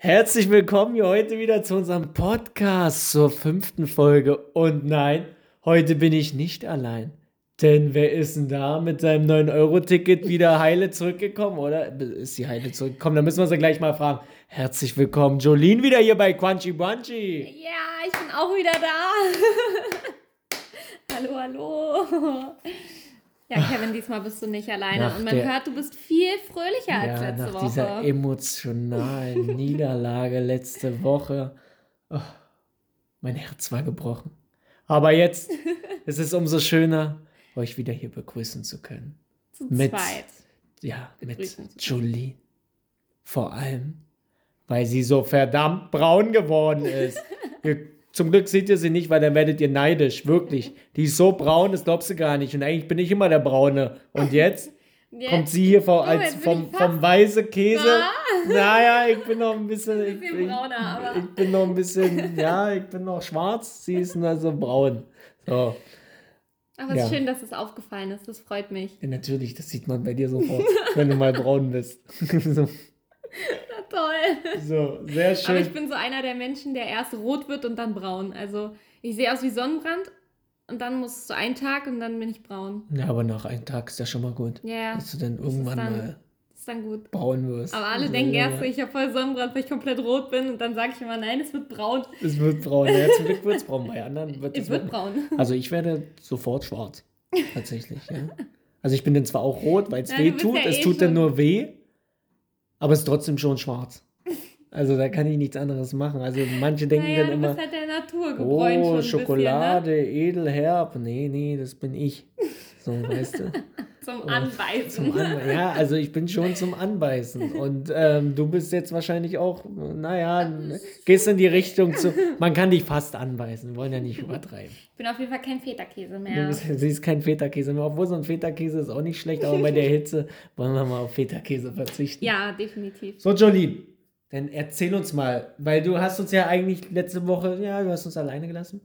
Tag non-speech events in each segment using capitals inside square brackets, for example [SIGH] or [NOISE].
Herzlich willkommen hier heute wieder zu unserem Podcast zur fünften Folge. Und nein, heute bin ich nicht allein. Denn wer ist denn da mit seinem 9-Euro-Ticket wieder heile zurückgekommen, oder? Ist sie heile zurückgekommen? Da müssen wir sie gleich mal fragen. Herzlich willkommen, Jolene, wieder hier bei Quanchi Bunchy. Ja, ich bin auch wieder da. [LAUGHS] hallo, hallo. Ja, Kevin, diesmal bist du nicht alleine. Nach und man der- hört, du bist viel fröhlicher als Ja, letzte nach Woche. dieser emotionalen [LAUGHS] Niederlage letzte Woche. Oh, mein Herz war gebrochen. Aber jetzt [LAUGHS] ist es umso schöner, euch wieder hier begrüßen zu können. Zu mit- zweit. Ja, mit Begrüßen Jolene. Vor allem, weil sie so verdammt braun geworden ist. [LAUGHS] Ihr, zum Glück seht ihr sie nicht, weil dann werdet ihr neidisch. Wirklich. Die ist so braun, das glaubst du gar nicht. Und eigentlich bin ich immer der Braune. Und jetzt [LAUGHS] Jetzt kommt sie hier vor, Oh, als bin vom, vom weiße Käse. Ah. Naja, ich bin noch ein bisschen. [LAUGHS] Ich, ich, brauner, ich bin noch ein bisschen. Ja, ich bin noch schwarz. Sie ist also braun. So. Aber es ist Ja. schön, dass es aufgefallen ist. Das freut mich. Ja, natürlich, das sieht man bei dir sofort, wenn du mal braun bist. [LAUGHS] so, toll. so, sehr schön. Aber ich bin so einer der Menschen, der erst rot wird und dann braun. Also ich sehe aus wie Sonnenbrand und dann muss es so ein Tag und dann bin ich braun. Ja, aber nach einem Tag ist ja schon mal gut. Ja, ja, Dass du dann irgendwann dann- mal ist dann gut. braun wirst. Aber alle Also, denken ja, erst so, ich habe voll Sonnenbrand, weil ich komplett rot bin und dann sage ich immer, nein, es wird braun. Es wird braun. Ja, zum Glück wird es braun. Bei anderen [LAUGHS] wird Es es wird [LAUGHS] braun. Also ich werde sofort schwarz. Tatsächlich, ja. Also ich bin dann zwar auch rot, weil es [LAUGHS] weh tut. ja es eh tut dann nur weh. Aber es ist trotzdem schon schwarz. Also da kann ich nichts anderes machen. Also manche denken Naja, dann immer, halt oh, Schokolade, edelherb. Nee, nee, das bin ich. So, weißt du? Ne? [LAUGHS] Zum Anbeißen. Zum Anbeißen. Ja, also ich bin schon zum Anbeißen. Und ähm, du bist jetzt wahrscheinlich auch, naja, gehst in die Richtung zu. Man kann dich fast anbeißen, wollen ja nicht übertreiben. Ich bin auf jeden Fall kein Feta-Käse Du mehr. bist- Sie ist kein Feta-Käse mehr, obwohl so ein Feta-Käse ist auch nicht schlecht, aber bei der [LAUGHS] Hitze wollen wir mal auf Feta-Käse verzichten. Ja, definitiv. So, Jolene, dann erzähl uns mal, weil du hast uns ja eigentlich letzte Woche, ja, du hast uns alleine gelassen.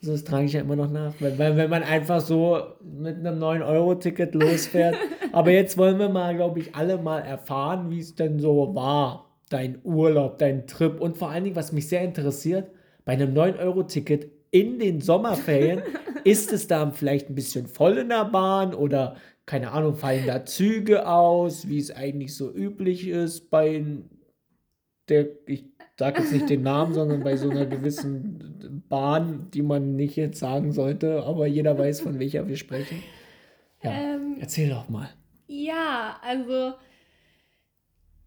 So, das trage ich ja immer noch nach, weil, weil wenn man einfach so mit einem 9-Euro-Ticket losfährt. [LAUGHS] Aber jetzt wollen wir mal, glaube ich, alle mal erfahren, wie es denn so war. Dein Urlaub, dein Trip und vor allen Dingen, was mich sehr interessiert, bei einem 9-Euro-Ticket in den Sommerferien, [LAUGHS] ist es da vielleicht ein bisschen voll in der Bahn oder keine Ahnung, fallen da Züge aus, wie es eigentlich so üblich ist bei der, ich sage jetzt nicht den Namen, sondern bei so einer gewissen Bahn, die man nicht jetzt sagen sollte, aber jeder weiß, von welcher wir sprechen. Ja, Ähm, erzähl doch mal. Ja, also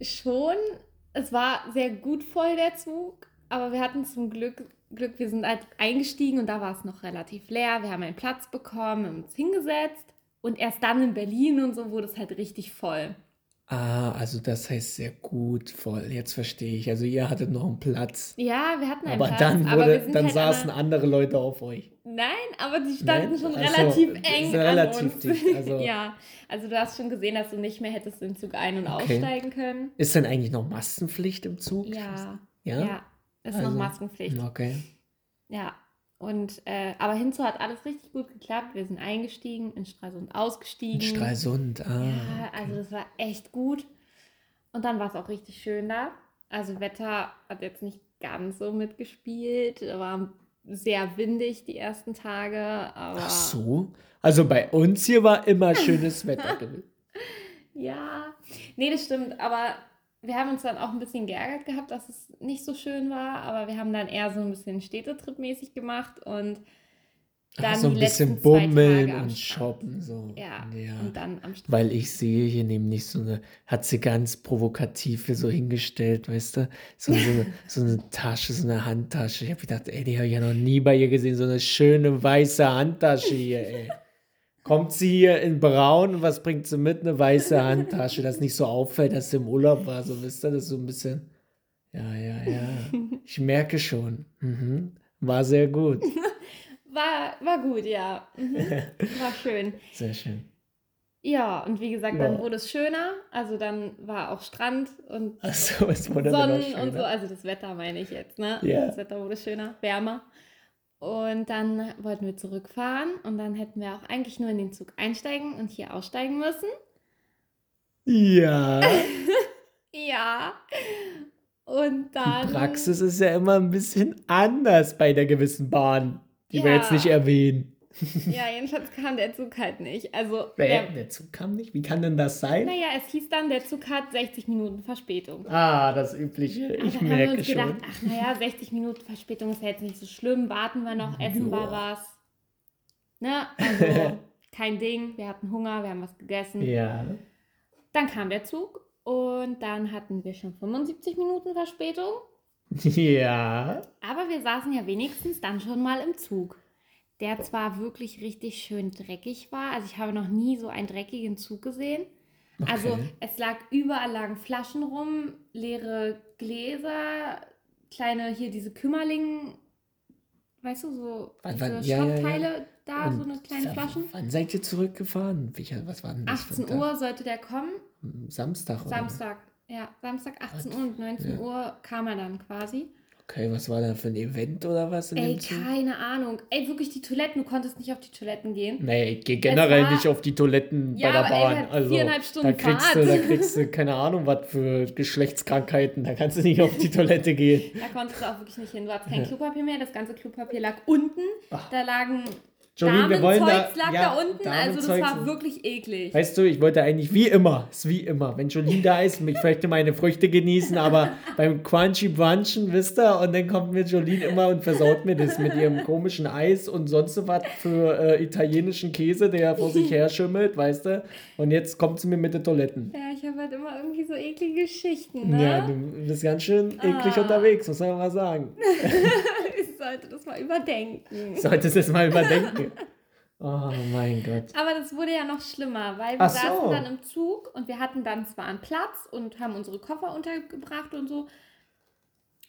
schon. Es war sehr gut voll der Zug, aber wir hatten zum Glück, Glück, wir sind halt eingestiegen und da war es noch relativ leer. Wir haben einen Platz bekommen, haben uns hingesetzt und erst dann in Berlin und so wurde es halt richtig voll. Ah, also das heißt sehr gut voll. Jetzt verstehe ich. Also ihr hattet noch einen Platz. Ja, wir hatten einen Aber Platz, dann, aber wurde, sind dann halt saßen an andere Leute auf euch. Nein, aber die standen Nein? schon Ach so, relativ das eng relativ uns. dicht, also- [LAUGHS] ja, also du hast schon gesehen, dass du nicht mehr hättest den Zug ein- und Okay. aussteigen können. Ist denn eigentlich noch Maskenpflicht im Zug? Ja, Ja? ja, ist Also, noch Maskenpflicht. Okay. Ja, und äh, aber hinzu hat alles richtig gut geklappt. Wir sind eingestiegen, in Stralsund ausgestiegen. In Stralsund. Ah, Ja, also das war echt gut. Und dann war es auch richtig schön da. Also Wetter hat jetzt nicht ganz so mitgespielt. War sehr windig die ersten Tage, Ach so. Also bei uns hier war immer schönes Wetter gewesen. [LAUGHS] ja, nee, das stimmt. Aber wir haben uns dann auch ein bisschen geärgert gehabt, dass es nicht so schön war. Aber wir haben dann eher so ein bisschen Städtetrip-mäßig gemacht und dann Ach, so ein die bisschen letzten zwei bummeln und shoppen. So. Ja, ja. und dann am Strand. Weil ich sehe hier nämlich so eine, hat sie ganz provokativ hier so hingestellt, weißt du? So, so, eine, so eine Tasche, so eine Handtasche. Ich habe gedacht, ey, die habe ich ja noch nie bei ihr gesehen. So eine schöne weiße Handtasche hier, ey. [LAUGHS] Kommt sie hier in braun und was bringt sie mit? Eine weiße Handtasche, dass nicht so auffällt, dass sie im Urlaub war. So, wisst ihr, das ist so ein bisschen. Ja, ja, ja. Ich merke schon. Mhm. War sehr gut. [LAUGHS] War, war gut, ja. Mhm. War schön. Sehr schön. Ja, und wie gesagt, Ja. dann wurde es schöner. Also dann war auch Strand und noch Sonnen und so. Also das Wetter meine ich jetzt, ne? Ja. Das Wetter wurde schöner, wärmer. Und dann wollten wir zurückfahren und dann hätten wir auch eigentlich nur in den Zug einsteigen und hier aussteigen müssen. Ja. [LAUGHS] Ja. Und dann. Die Praxis ist ja immer ein bisschen anders bei der gewissen Bahn, die wir Ja. jetzt nicht erwähnen. Ja, jedenfalls kam der Zug halt nicht. Also, Der, der, der Zug kam nicht? Wie kann denn das sein? naja, es hieß dann, der Zug hat 60 Minuten Verspätung. Ah, das Übliche. Aber Ich dann haben wir merke uns schon. gedacht, ach naja, 60 Minuten Verspätung ist ja jetzt nicht so schlimm, warten wir noch, essen wir Ja. was. Ne? Also [LAUGHS] kein Ding, wir hatten Hunger, wir haben was gegessen. Ja. Dann kam der Zug und dann hatten wir schon 75 Minuten Verspätung. [LAUGHS] Ja. Aber wir saßen ja wenigstens dann schon mal im Zug. Der zwar wirklich richtig schön dreckig war, also ich habe noch nie so einen dreckigen Zug gesehen. Also Okay. es lag überall lagen Flaschen rum, leere Gläser, kleine hier diese Kümmerling, weißt du, so diese ja, ja, ja. Schrottteile da, Und so eine kleine Flaschen. Wann seid ihr zurückgefahren? Welcher, was war denn das? für 18 ein Tag? Uhr sollte der kommen, Samstag, oder? Samstag. Ja, Samstag 18 Uhr und 19 Ja. Uhr kam er dann quasi. Okay, was war da für ein Event oder was in Ey, keine Ahnung. Ey, wirklich die Toiletten, du konntest nicht auf die Toiletten gehen. Nee, ich gehe generell war- nicht auf die Toiletten Ja, bei der ey, Bahn. hatten also, viereinhalb da Stunden kriegst, du, Fahrt. da kriegst du keine Ahnung, was für Geschlechtskrankheiten. Da kannst du nicht auf die [LAUGHS] Toilette gehen. Da konntest du auch wirklich nicht hin. Du hattest kein Klopapier mehr, das ganze Klopapier lag unten. Da lagen Jolene, wir wollen da. Lag ja, da unten. Also das war wirklich eklig. Weißt du, ich wollte eigentlich wie immer, ist wie immer, wenn Jolene da ist, ich möchte meine Früchte genießen, aber [LAUGHS] beim Crunchy Brunchen, wisst ihr, und dann kommt mir Jolene immer und versaut mir das mit ihrem komischen Eis und sonst was für äh, italienischen Käse, der vor sich [LAUGHS] her schimmelt, weißt du, und jetzt kommt sie mir mit den Toiletten. Ja, ich habe halt immer irgendwie so eklige Geschichten, ne? Ja, du bist ganz schön eklig Ah. unterwegs, muss man mal sagen. [LAUGHS] sollte das mal überdenken. Solltest es mal überdenken. Oh mein Gott. Aber das wurde ja noch schlimmer, weil wir so. saßen dann im Zug und wir hatten dann zwar einen Platz und haben unsere Koffer untergebracht und so.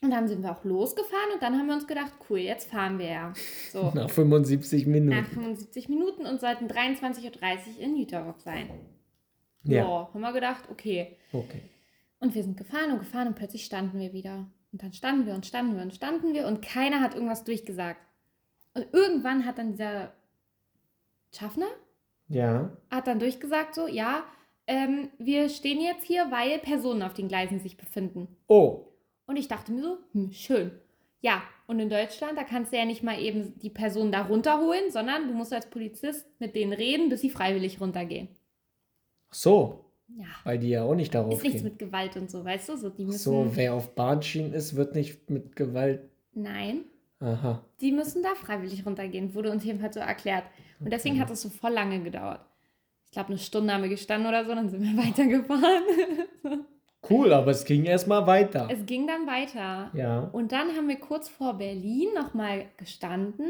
Und dann sind wir auch losgefahren und dann haben wir uns gedacht, cool, jetzt fahren wir ja. So. [LAUGHS] Nach 75 Nach Minuten. 75 Minuten und sollten 23.30 Uhr in Jüterbock sein. Ja. Ja, haben wir gedacht, okay. Okay. Und wir sind gefahren und gefahren und plötzlich standen wir wieder. Und dann standen wir und standen wir und standen wir und keiner hat irgendwas durchgesagt. Und irgendwann hat dann dieser Schaffner Ja. hat dann durchgesagt so, ja, ähm, wir stehen jetzt hier, weil Personen auf den Gleisen sich befinden. Oh. Und ich dachte mir so, hm, schön. Ja, und in Deutschland, da kannst du ja nicht mal eben die Person da runterholen, sondern du musst als Polizist mit denen reden, bis sie freiwillig runtergehen. Ach so. Ja, Weil die ja auch nicht darauf ist nichts gehen. mit Gewalt und so, weißt du? So, die müssen. So, wer auf Bahnschienen ist, wird nicht mit Gewalt. Nein, Aha. die müssen da freiwillig runtergehen, wurde uns jedenfalls so erklärt. Und deswegen hat es so voll lange gedauert. Ich glaube, eine Stunde haben wir gestanden oder so, dann sind wir [LAUGHS] weitergefahren. Cool, aber es ging erstmal weiter. es ging dann weiter. ja. Und dann haben wir kurz vor Berlin nochmal gestanden.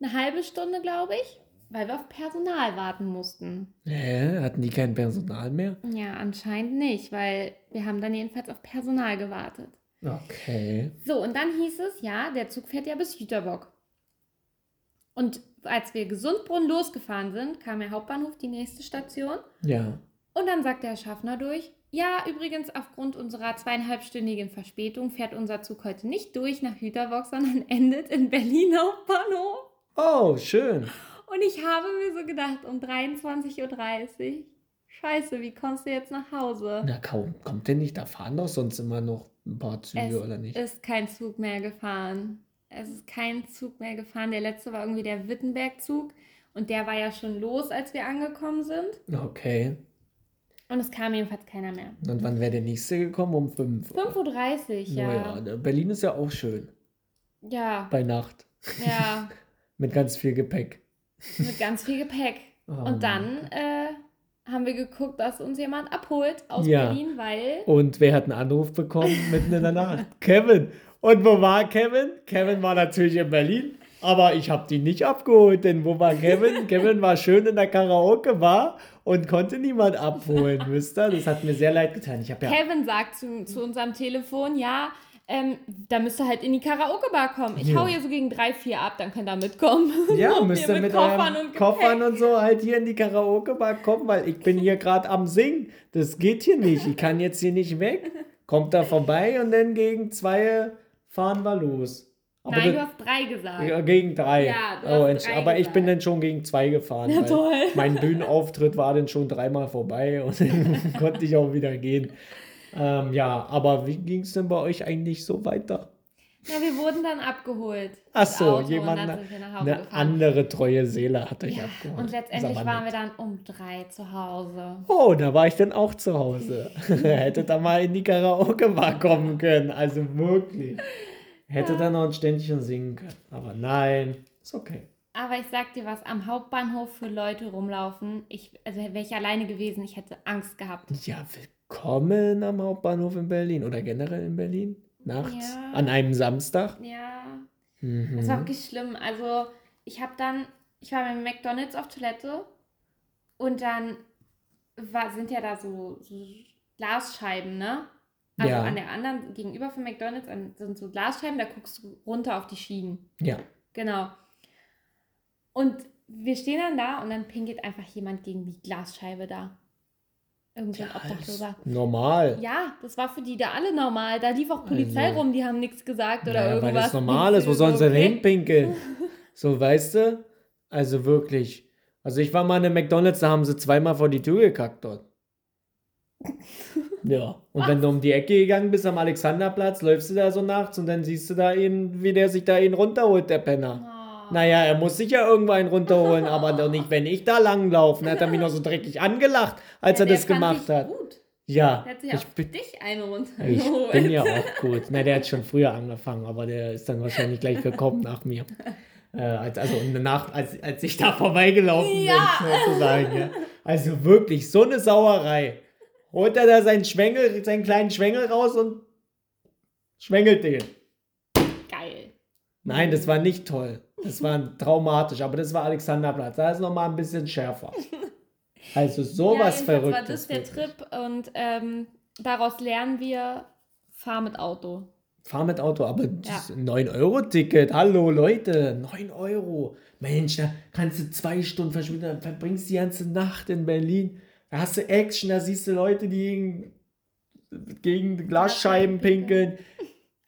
Eine halbe Stunde, glaube ich, weil wir auf Personal warten mussten. Hä? Hatten die kein Personal mehr? Ja, anscheinend nicht, weil wir haben dann jedenfalls auf Personal gewartet. Okay. So, und dann hieß es, ja, der Zug fährt ja bis Jüterbock. Und als wir Gesundbrunn losgefahren sind, kam der Hauptbahnhof, die nächste Station. Ja. Und dann sagt der Schaffner durch, ja, übrigens, aufgrund unserer zweieinhalbstündigen Verspätung fährt unser Zug heute nicht durch nach Jüterbock, sondern [LAUGHS] endet in Berlin Hauptbahnhof. Oh, schön. Und ich habe mir so gedacht, um 23.30 Uhr, scheiße, wie kommst du jetzt nach Hause? Na, kaum. Kommt denn nicht? Da fahren doch sonst immer noch ein paar Züge, Es oder nicht? ist kein Zug mehr gefahren. Es ist kein Zug mehr gefahren. Der letzte war irgendwie der Wittenberg-Zug. Und der war ja schon los, als wir angekommen sind. Okay. Und es kam jedenfalls keiner mehr. Und wann wäre der nächste gekommen? Um fünf? 5.30 Uhr, ja. Naja, Berlin ist ja auch schön. Ja, Bei Nacht. ja, [LAUGHS] Mit ganz viel Gepäck. Mit ganz viel Gepäck. Oh Und dann äh, haben wir geguckt, dass uns jemand abholt aus Ja. Berlin, weil Und wer hat einen Anruf bekommen mitten in der Nacht? [LAUGHS] Kevin. Und wo war Kevin? Kevin war natürlich in Berlin, aber ich habe die nicht abgeholt, denn wo war Kevin? [LAUGHS] Kevin war schön in der Karaoke-Bar und konnte niemand abholen, wisst ihr? Das hat mir sehr leid getan. Ich ja Kevin sagt zu, zu unserem Telefon, ja, ähm, da müsst ihr halt in die Karaoke-Bar kommen. Ich Ja. hau hier so gegen drei, vier ab, dann könnt ihr mitkommen. Ja, [LAUGHS] müsst ihr mit, Koffern euren und. Koffern und so halt hier in die Karaoke-Bar kommen, weil ich bin hier gerade am Singen. Das geht hier nicht. Ich kann jetzt hier nicht weg. Kommt da vorbei und dann gegen zwei fahren wir los. Aber Nein, du hast drei gesagt. ja, gegen drei. Ja, du oh, hast drei aber ich gesagt. bin dann schon gegen zwei gefahren. [LAUGHS] Ja, toll. Mein Bühnenauftritt war dann schon dreimal vorbei und [LAUGHS] dann konnte ich auch wieder gehen. Ähm, ja, aber wie ging es denn bei euch eigentlich so weiter? Ja, wir wurden dann abgeholt. Ach so, Auto, jemand, Hause eine gefahren. andere treue Seele hat euch Ja, abgeholt. und letztendlich aber waren wir dann um drei zu Hause. Oh, da war ich dann auch zu Hause. [LAUGHS] Hättet da mal in die Karaoke-Bar kommen können. Also wirklich. Hätte dann noch ein Ständchen singen können. Aber nein, ist okay. Aber ich sag dir was, am Hauptbahnhof für Leute rumlaufen, ich, also wäre ich alleine gewesen, ich hätte Angst gehabt. Ja, willkommen am Hauptbahnhof in Berlin oder generell in Berlin. Nachts, Ja. an einem Samstag. Ja, Mhm. das war wirklich schlimm. Also ich habe dann, ich war beim McDonalds auf Toilette und dann war, sind ja da so, so Glasscheiben, ne? Also Ja. an der anderen, gegenüber von McDonalds sind so Glasscheiben, da guckst du runter auf die Schienen. Ja. Genau. Und wir stehen dann da und dann pinkelt einfach jemand gegen die Glasscheibe da. Irgend so ein Ja, Obdachloser. normal. Ja, das war für die da alle normal. Da lief auch Polizei Also- rum, die haben nichts gesagt oder Naja, irgendwas. weil das normal ist. Wo [LAUGHS] sollen sie denn hinpinkeln? [LAUGHS] So, weißt du? Also wirklich. Also ich war mal in einem McDonalds, da haben sie zweimal vor die Tür gekackt dort. Ja. Und wenn du um die Ecke gegangen bist am Alexanderplatz, läufst du da so nachts und dann siehst du da ihn, wie der sich da ihn runterholt, der Penner. Oh. Naja, er muss sich ja irgendwo einen runterholen, [LAUGHS] aber doch nicht, wenn ich da langlaufe. Dann hat er mich noch so dreckig angelacht, als Ja, er das gemacht hat. Gut. Ja, Der hat sich ich auf bin, dich eine ich runtergeholt. bin ja auch [LAUGHS] gut. Na, der hat schon früher angefangen, aber der ist dann wahrscheinlich gleich gekommen nach mir. Äh, als, also nach, als, als ich da vorbeigelaufen Ja. bin, sozusagen. Ja. Also wirklich, so eine Sauerei. Holt er da seinen Schwengel, seinen kleinen Schwengel raus und schwengelt den. Geil. Nein, das war nicht toll. Das war traumatisch, aber das war Alexanderplatz. Da ist noch mal ein bisschen schärfer. [LAUGHS] Also sowas ja, jedenfalls war Verrücktes. das der. Trip und ähm, daraus lernen wir, fahr mit Auto. Fahr mit Auto, aber das 9-Euro-Ticket, hallo Leute, 9 Euro. Mensch, da kannst du zwei Stunden verschwinden, dann verbringst die ganze Nacht in Berlin. Da hast du Action, da siehst du Leute, die gegen, gegen Glasscheiben pinkeln.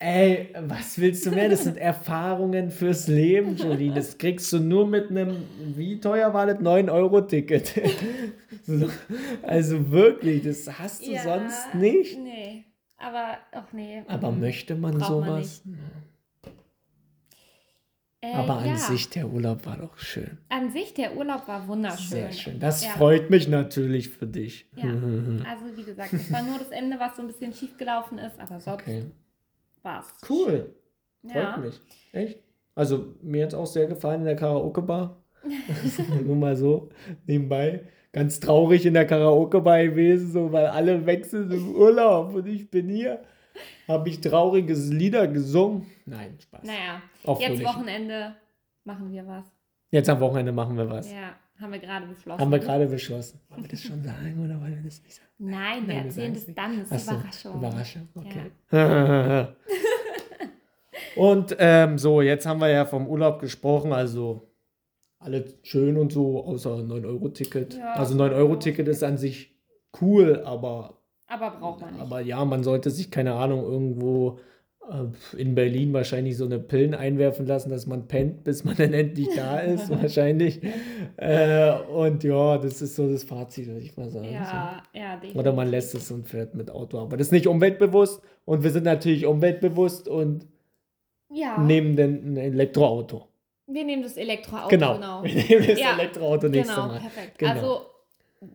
Ey, was willst du mehr? Das sind [LAUGHS] Erfahrungen fürs Leben, Jolie. Das kriegst du nur mit einem, wie teuer war das? 9-Euro-Ticket. [LAUGHS] so, also wirklich, das hast du sonst nicht. Nee, aber, ach nee. Aber mhm. möchte man Braucht man sowas? Äh, Aber an ja. sich, der Urlaub war doch schön. An sich, der Urlaub war wunderschön. Sehr schön. Das Ja. freut mich natürlich für dich. Ja, [LAUGHS] also wie gesagt, es war nur das Ende, was so ein bisschen schief gelaufen ist, aber sonst Okay. War es. Cool. Freut Ja. mich. Echt? Also, mir hat es auch sehr gefallen in der Karaoke-Bar. [LAUGHS] Nur mal so nebenbei. Ganz traurig in der Karaoke-Bar gewesen, so, weil alle sind im Urlaub und ich bin hier. Habe ich traurige Lieder gesungen? Nein, Spaß. Naja, Auch jetzt. Wochenende machen wir was. Jetzt am Wochenende machen wir was. Ja, haben wir gerade beschlossen. Haben wir gerade beschlossen. Wollen wir das schon sagen oder wollen wir das nicht sagen? Nein, wir Nein, erzählen das dann. Das ist Ach so, Überraschung. Überraschung, okay. [LAUGHS] und ähm, so, jetzt haben wir ja vom Urlaub gesprochen, also alles schön und so, außer 9-Euro-Ticket. Ja. also 9-Euro-Ticket ist an sich cool, aber, Aber braucht man nicht. aber ja, man sollte sich, keine Ahnung, irgendwo in Berlin wahrscheinlich so eine Pillen einwerfen lassen, dass man pennt, bis man dann endlich da ist, [LAUGHS] wahrscheinlich. Äh, und ja, das ist so das Fazit, würde ich mal sagen. ja, ja, So. definitiv. Oder man lässt es und fährt mit Auto. Aber das ist nicht umweltbewusst und wir sind natürlich umweltbewusst und Ja, nehmen dann ein Elektroauto. wir nehmen das Elektroauto. Genau. genau. [LAUGHS] Wir nehmen das Ja, Elektroauto nächstes Genau, Mal. perfekt. Genau. Also,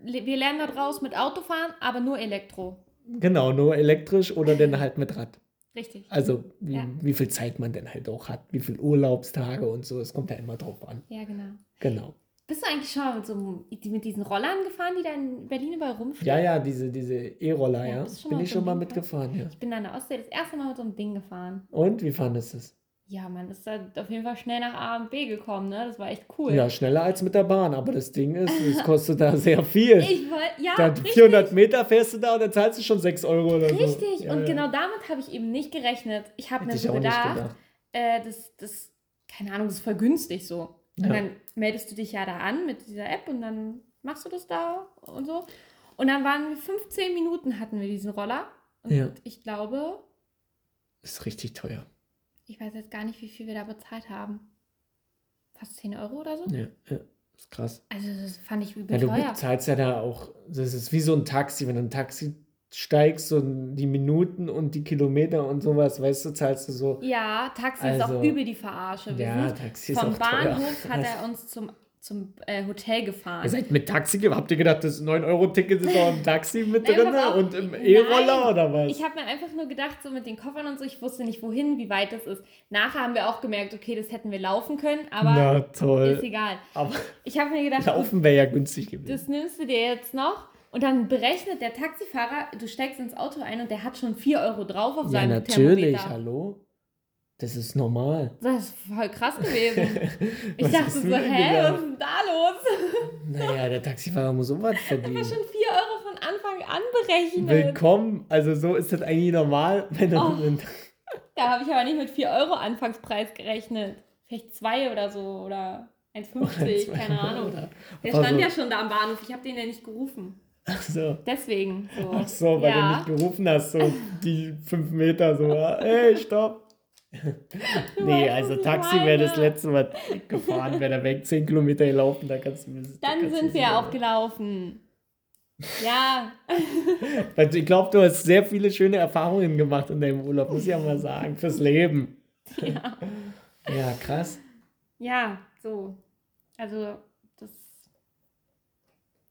wir lernen da draus mit Autofahren, aber nur Elektro. Genau, nur elektrisch oder dann halt mit Rad. Richtig. Also wie, Ja. wie viel Zeit man denn halt auch hat, wie viel Urlaubstage und so. Es kommt ja immer drauf an. Ja, genau. Genau. Bist du eigentlich schon mal mit, so, mit diesen Rollern gefahren, die da in Berlin überall rumstehen? Ja, ja, diese, diese E-Roller, Ja, ja. Bin ich schon mal mitgefahren, ja. Ich bin da in der Ostsee das erste Mal mit so einem Ding gefahren. Und wie fandest du es? Ja, man ist da auf jeden Fall schnell nach A und B gekommen, ne? Das war echt cool. Ja, schneller als mit der Bahn, aber das Ding ist, es kostet da sehr viel. Ich wollte, ja, Da richtig. 400 Meter fährst du da und dann zahlst du schon 6 Euro oder so. Richtig, Ja, und ja. genau damit habe ich eben nicht gerechnet. Ich habe mir so gedacht, gedacht. äh, das, das, keine Ahnung, das ist voll günstig so. Und Ja. dann meldest du dich ja da an mit dieser App und dann machst du das da und so. Und dann waren wir 15 Minuten hatten wir diesen Roller. Und Ja. ich glaube, Ist richtig teuer. Ich weiß jetzt gar nicht, wie viel wir da bezahlt haben. Fast 10 Euro oder so? Ja, ja. Ist krass. Also das fand ich Ja, übel du teuer. bezahlst ja da auch, das ist wie so ein Taxi, wenn du ein Taxi steigst und die Minuten und die Kilometer und sowas, weißt du, zahlst du so. Ja, Taxi ist auch Also, übel die Verarsche. Wir ja, Taxi ist vom auch teuer. Bahnhof hat [LAUGHS] er uns zum, zum äh, Hotel gefahren. Ihr seid mit Taxi gefahren? Habt ihr gedacht, das 9-Euro-Ticket ist auch im Taxi mit drin auf. und im. E-Roller oder was? Ich habe mir einfach nur gedacht, so mit den Koffern und so, ich wusste nicht wohin, wie weit das ist. Nachher haben wir auch gemerkt, okay, das hätten wir laufen können, aber Na ist toll. egal. Aber Ich habe mir gedacht, Laufen wäre ja günstig gewesen. das nimmst du dir jetzt noch. Und dann berechnet der Taxifahrer, du steigst ins Auto ein und der hat schon 4 Euro drauf auf Ja, seinem natürlich, Thermometer. hallo? Das ist normal. Das ist voll krass gewesen. [LAUGHS] Ich dachte ist so, hä, was ist denn da los? [LAUGHS] Naja, der Taxifahrer muss sowas verdienen. schon 4 Euro von Anfang an berechnet. Willkommen. Also so ist das eigentlich normal, wenn du Oh. einen- Da habe ich aber nicht mit 4 Euro Anfangspreis gerechnet. Vielleicht 2 oder so oder 1,50, keine Ahnung. Oder- Der stand so- ja schon da am Bahnhof. Ich habe den ja nicht gerufen. Ach so. Deswegen. So. Ach so, weil ja. du nicht gerufen hast, so die fünf Meter so, [LAUGHS] ey, stopp. Nee, also Taxi wäre das letzte Mal gefahren, wäre da weg, zehn Kilometer gelaufen, da kannst du mir da Dann kannst sind wir sicher- auch gelaufen. Ja, [LAUGHS] Ich glaube, du hast sehr viele schöne Erfahrungen gemacht in deinem Urlaub, muss ich ja mal sagen, fürs Leben. ja. Ja, krass. Ja, so. Also, das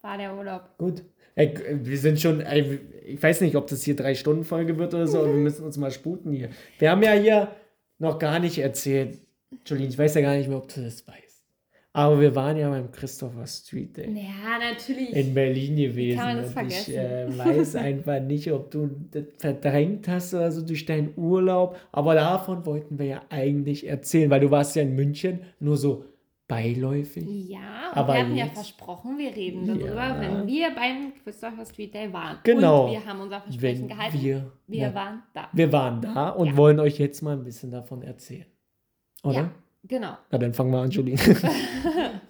war der Urlaub. Gut. Ey, wir sind schon, ey, ich weiß nicht, ob das hier drei Stunden Folge wird oder so, aber wir müssen uns mal sputen hier. Wir haben ja hier noch gar nicht erzählt, Jolene, ich weiß ja gar nicht mehr, ob du das weißt. Aber wir waren ja beim Christopher Street Day Ja, natürlich. in Berlin gewesen. kann man das und ich vergessen? äh, weiß [LAUGHS] einfach nicht, ob du das verdrängt hast oder so durch deinen Urlaub. Aber davon wollten wir ja eigentlich erzählen, weil du warst ja in München nur so beiläufig. Ja, Aber wir hatten ja jetzt- versprochen, wir reden darüber, Ja. wenn wir beim Christopher Street Day waren. Genau. Und wir haben unser Versprechen Wenn gehalten. wir, Wir ja, waren da. wir waren da und Ja. wollen euch jetzt mal ein bisschen davon erzählen. Oder? Ja, genau. Na, dann fangen wir an, Jolene. [LAUGHS]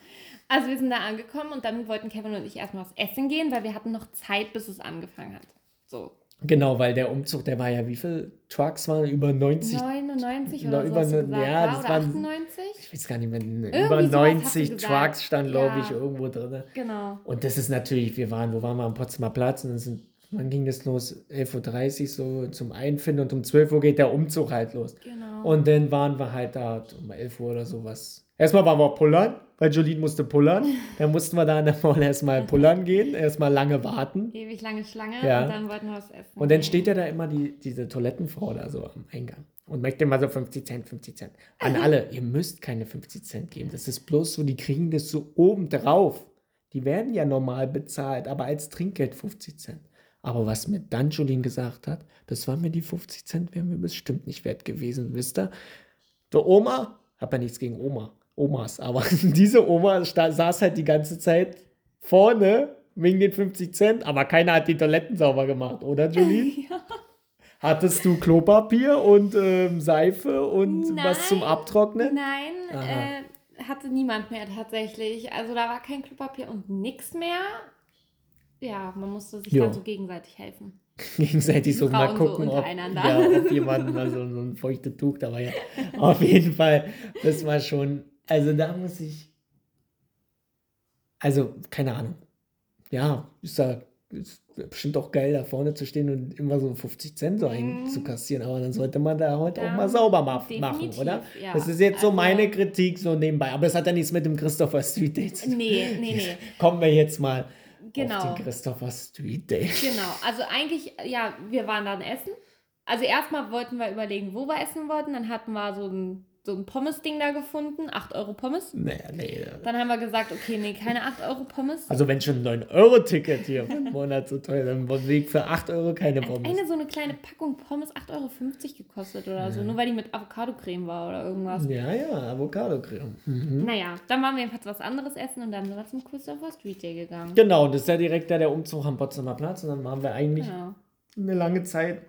Also wir sind da angekommen und dann wollten Kevin und ich erstmal was essen gehen, weil wir hatten noch Zeit, bis es angefangen hat. So, genau, weil der Umzug, der war ja, wie viele Trucks waren? Über 90? 99 Na, oder so über du ne- ja, das oder waren- 98? Ich weiß gar nicht mehr. Über sowas hast du 90 gesagt. Trucks stand, glaube ich, Ja. irgendwo drin. Genau. Und das ist natürlich, wir waren, wo waren wir am Potsdamer Platz? Und dann sind, wann ging das los? 11.30 Uhr so zum Einfinden und um 12 Uhr geht der Umzug halt los. Genau. Und dann waren wir halt da um 11 Uhr oder sowas. Erstmal waren wir pullern, weil Jolene musste pullern. Dann mussten wir da an der Mall erstmal pullern gehen, erstmal lange warten. Ewig lange Schlange Ja. und dann wollten wir was essen. Und dann steht ja da immer die, diese Toilettenfrau da so am Eingang und möchte immer so 50 Cent, 50 Cent. An alle, ihr müsst keine 50 Cent geben. Das ist bloß so, die kriegen das so oben drauf. Die werden ja normal bezahlt, aber als Trinkgeld 50 Cent. Aber was mir dann Jolene gesagt hat, das waren mir die 50 Cent, wären mir bestimmt nicht wert gewesen, wisst ihr? Der Oma, hab ja nichts gegen Oma, Omas, aber [LAUGHS] diese Oma saß halt die ganze Zeit vorne wegen den 50 Cent, aber keiner hat die Toiletten sauber gemacht, oder Jolene? [LAUGHS] Ja. Hattest du Klopapier und ähm, Seife und was zum Nein. Abtrocknen? Nein, äh, hatte niemand mehr tatsächlich. Also da war kein Klopapier und nichts mehr. Ja, man musste sich Jo. dann so gegenseitig helfen. [LAUGHS] Gegenseitig so mal Frauen so gucken, ob, ja, ob jemand mal so, so ein feuchtes Tuch dabei hat. Auf jeden Fall, das war schon, also da muss ich, also keine Ahnung. Ja, ist da ist bestimmt auch geil, da vorne zu stehen und immer so 50 Cent so einzukassieren, aber dann sollte man da heute auch Mhm. Ja, mal sauber ma machen, oder? ja. Das ist jetzt so Also- meine Kritik so nebenbei, aber es hat ja nichts mit dem Christopher Street Day zu tun. Nee, nee, nee. [LAUGHS] Kommen wir jetzt mal Genau. auf den Christopher Street Day. Genau, also eigentlich, ja, wir waren dann essen. Also erstmal wollten wir überlegen, wo wir essen wollten. Dann hatten wir so ein, so ein Pommes-Ding da gefunden, 8 Euro Pommes. Nee, nee. Dann haben wir gesagt, okay, nee, keine 8 Euro Pommes. Also wenn schon ein 9-Euro-Ticket hier im Monat so teuer, dann Weg für 8 Euro keine Pommes. Eine so eine kleine Packung Pommes 8,50 Euro gekostet oder so, nur weil die mit Avocado-Creme war oder irgendwas. Ja, ja, Avocado-Creme. Mhm. Naja, dann waren wir jedenfalls was anderes essen und dann sind wir zum Christopher Street Day gegangen. Genau, und das ist ja direkt da der Umzug am Potsdamer Platz und dann waren wir eigentlich Genau. eine lange Zeit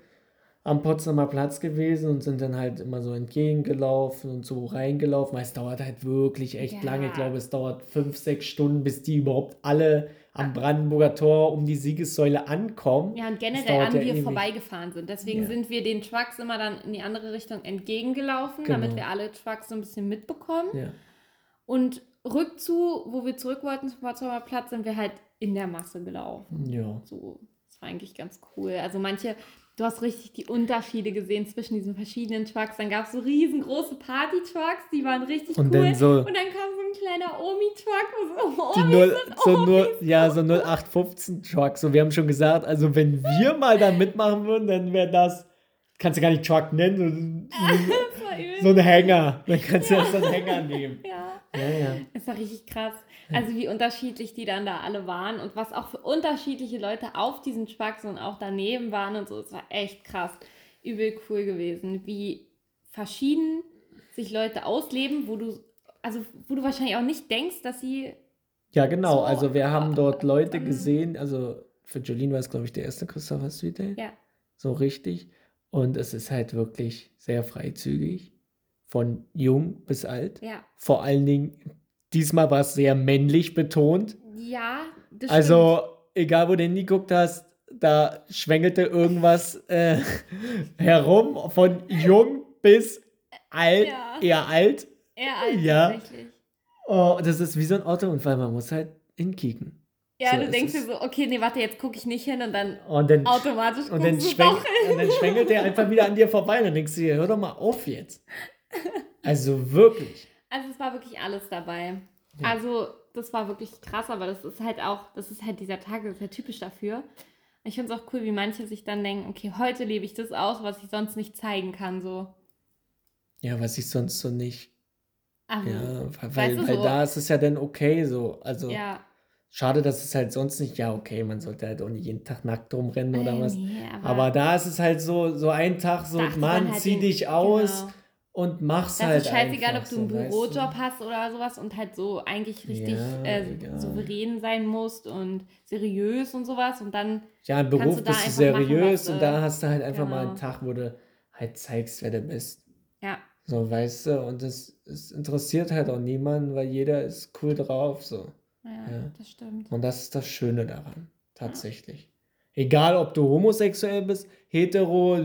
am Potsdamer Platz gewesen und sind dann halt immer so entgegengelaufen und so reingelaufen. Weil es dauert halt wirklich echt Ja. lange. Ich glaube, es dauert fünf, sechs Stunden, bis die überhaupt alle am Brandenburger Tor um die Siegessäule ankommen. Ja, und Das generell an ja wir ewig. vorbeigefahren sind. Deswegen Ja. sind wir den Trucks immer dann in die andere Richtung entgegengelaufen, Genau. damit wir alle Trucks so ein bisschen mitbekommen. Und rückzu, wo wir zurück wollten zum Potsdamer Platz, sind wir halt in der Masse gelaufen. ja. So war eigentlich ganz cool. Also manche, du hast richtig die Unterschiede gesehen zwischen diesen verschiedenen Trucks. Dann gab es so riesengroße Party-Trucks, die waren richtig Und cool. dann so- Und dann kam so ein kleiner Omi-Truck, wo so Omis null, sind. so Omis. nur, ja, so 0815 Truck. So, wir haben schon gesagt, also wenn wir mal da mitmachen würden, dann wäre das, kannst du gar nicht Truck nennen, so, [LAUGHS] so ein Hänger. Dann kannst du das so einen Hänger nehmen. Ja. Ja, ja. [LAUGHS] Es war richtig krass. Also wie unterschiedlich die dann da alle waren und was auch für unterschiedliche Leute auf diesen Trucks und auch daneben waren und so. Es war echt krass. Übel cool gewesen, wie verschieden sich Leute ausleben, wo du, also wo du wahrscheinlich auch nicht denkst, dass sie Ja, genau. So, also wir haben [LAUGHS] dort Leute ähm, gesehen, also für Jolene war es, glaube ich, der erste Christopher Street Day. Ja. So richtig. Und es ist halt wirklich sehr freizügig. Von jung bis alt. Ja. Vor allen Dingen, diesmal war es sehr männlich betont. Ja, das Also, egal wo du hingeguckt hast, da schwängelte irgendwas äh, [LAUGHS] herum, von jung bis alt, Ja. eher alt. stimmt. Eher alt ja. tatsächlich. Oh, das ist wie so ein Autounfall, man muss halt hinkicken. Ja, So du denkst dir so, okay, nee, warte, jetzt gucke ich nicht hin und dann Und dann, automatisch und dann, schwenk, und dann schwängelt der einfach wieder an dir vorbei. Und dann denkst du dir, hör doch mal auf jetzt. Also wirklich. Also es war wirklich alles dabei. Ja. Also das war wirklich krass, aber das ist halt auch, das ist halt dieser Tag, das ist ja typisch dafür. Ich finde es auch cool, wie manche sich dann denken, okay, heute lebe ich das aus, was ich sonst nicht zeigen kann, so. Ja, was ich sonst so nicht. Also, Ja, weil, weil, so- da ist es ja dann okay so. Also ja. schade, dass es halt sonst nicht, ja, okay, man sollte halt auch nicht jeden Tag nackt rumrennen oder Äh, was. nee, aber, Aber da ist es halt so, so ein Tag so, Mann, man halt zieh den- dich aus Genau. Und mach's Das halt ist scheißegal, ob du einen Bürojob hast oder sowas und halt so eigentlich richtig Ja, äh, souverän sein musst und seriös und sowas und dann, Ja, im Beruf du bist du machen, seriös was und du- da hast du halt einfach mal einen Genau. Tag, wo du halt zeigst, wer du bist. ja, So, weißt du, und das, das interessiert halt auch niemanden, weil jeder ist cool drauf, so. ja, Ja. das stimmt. Und das ist das Schöne daran, tatsächlich. Egal, ob du homosexuell bist, hetero,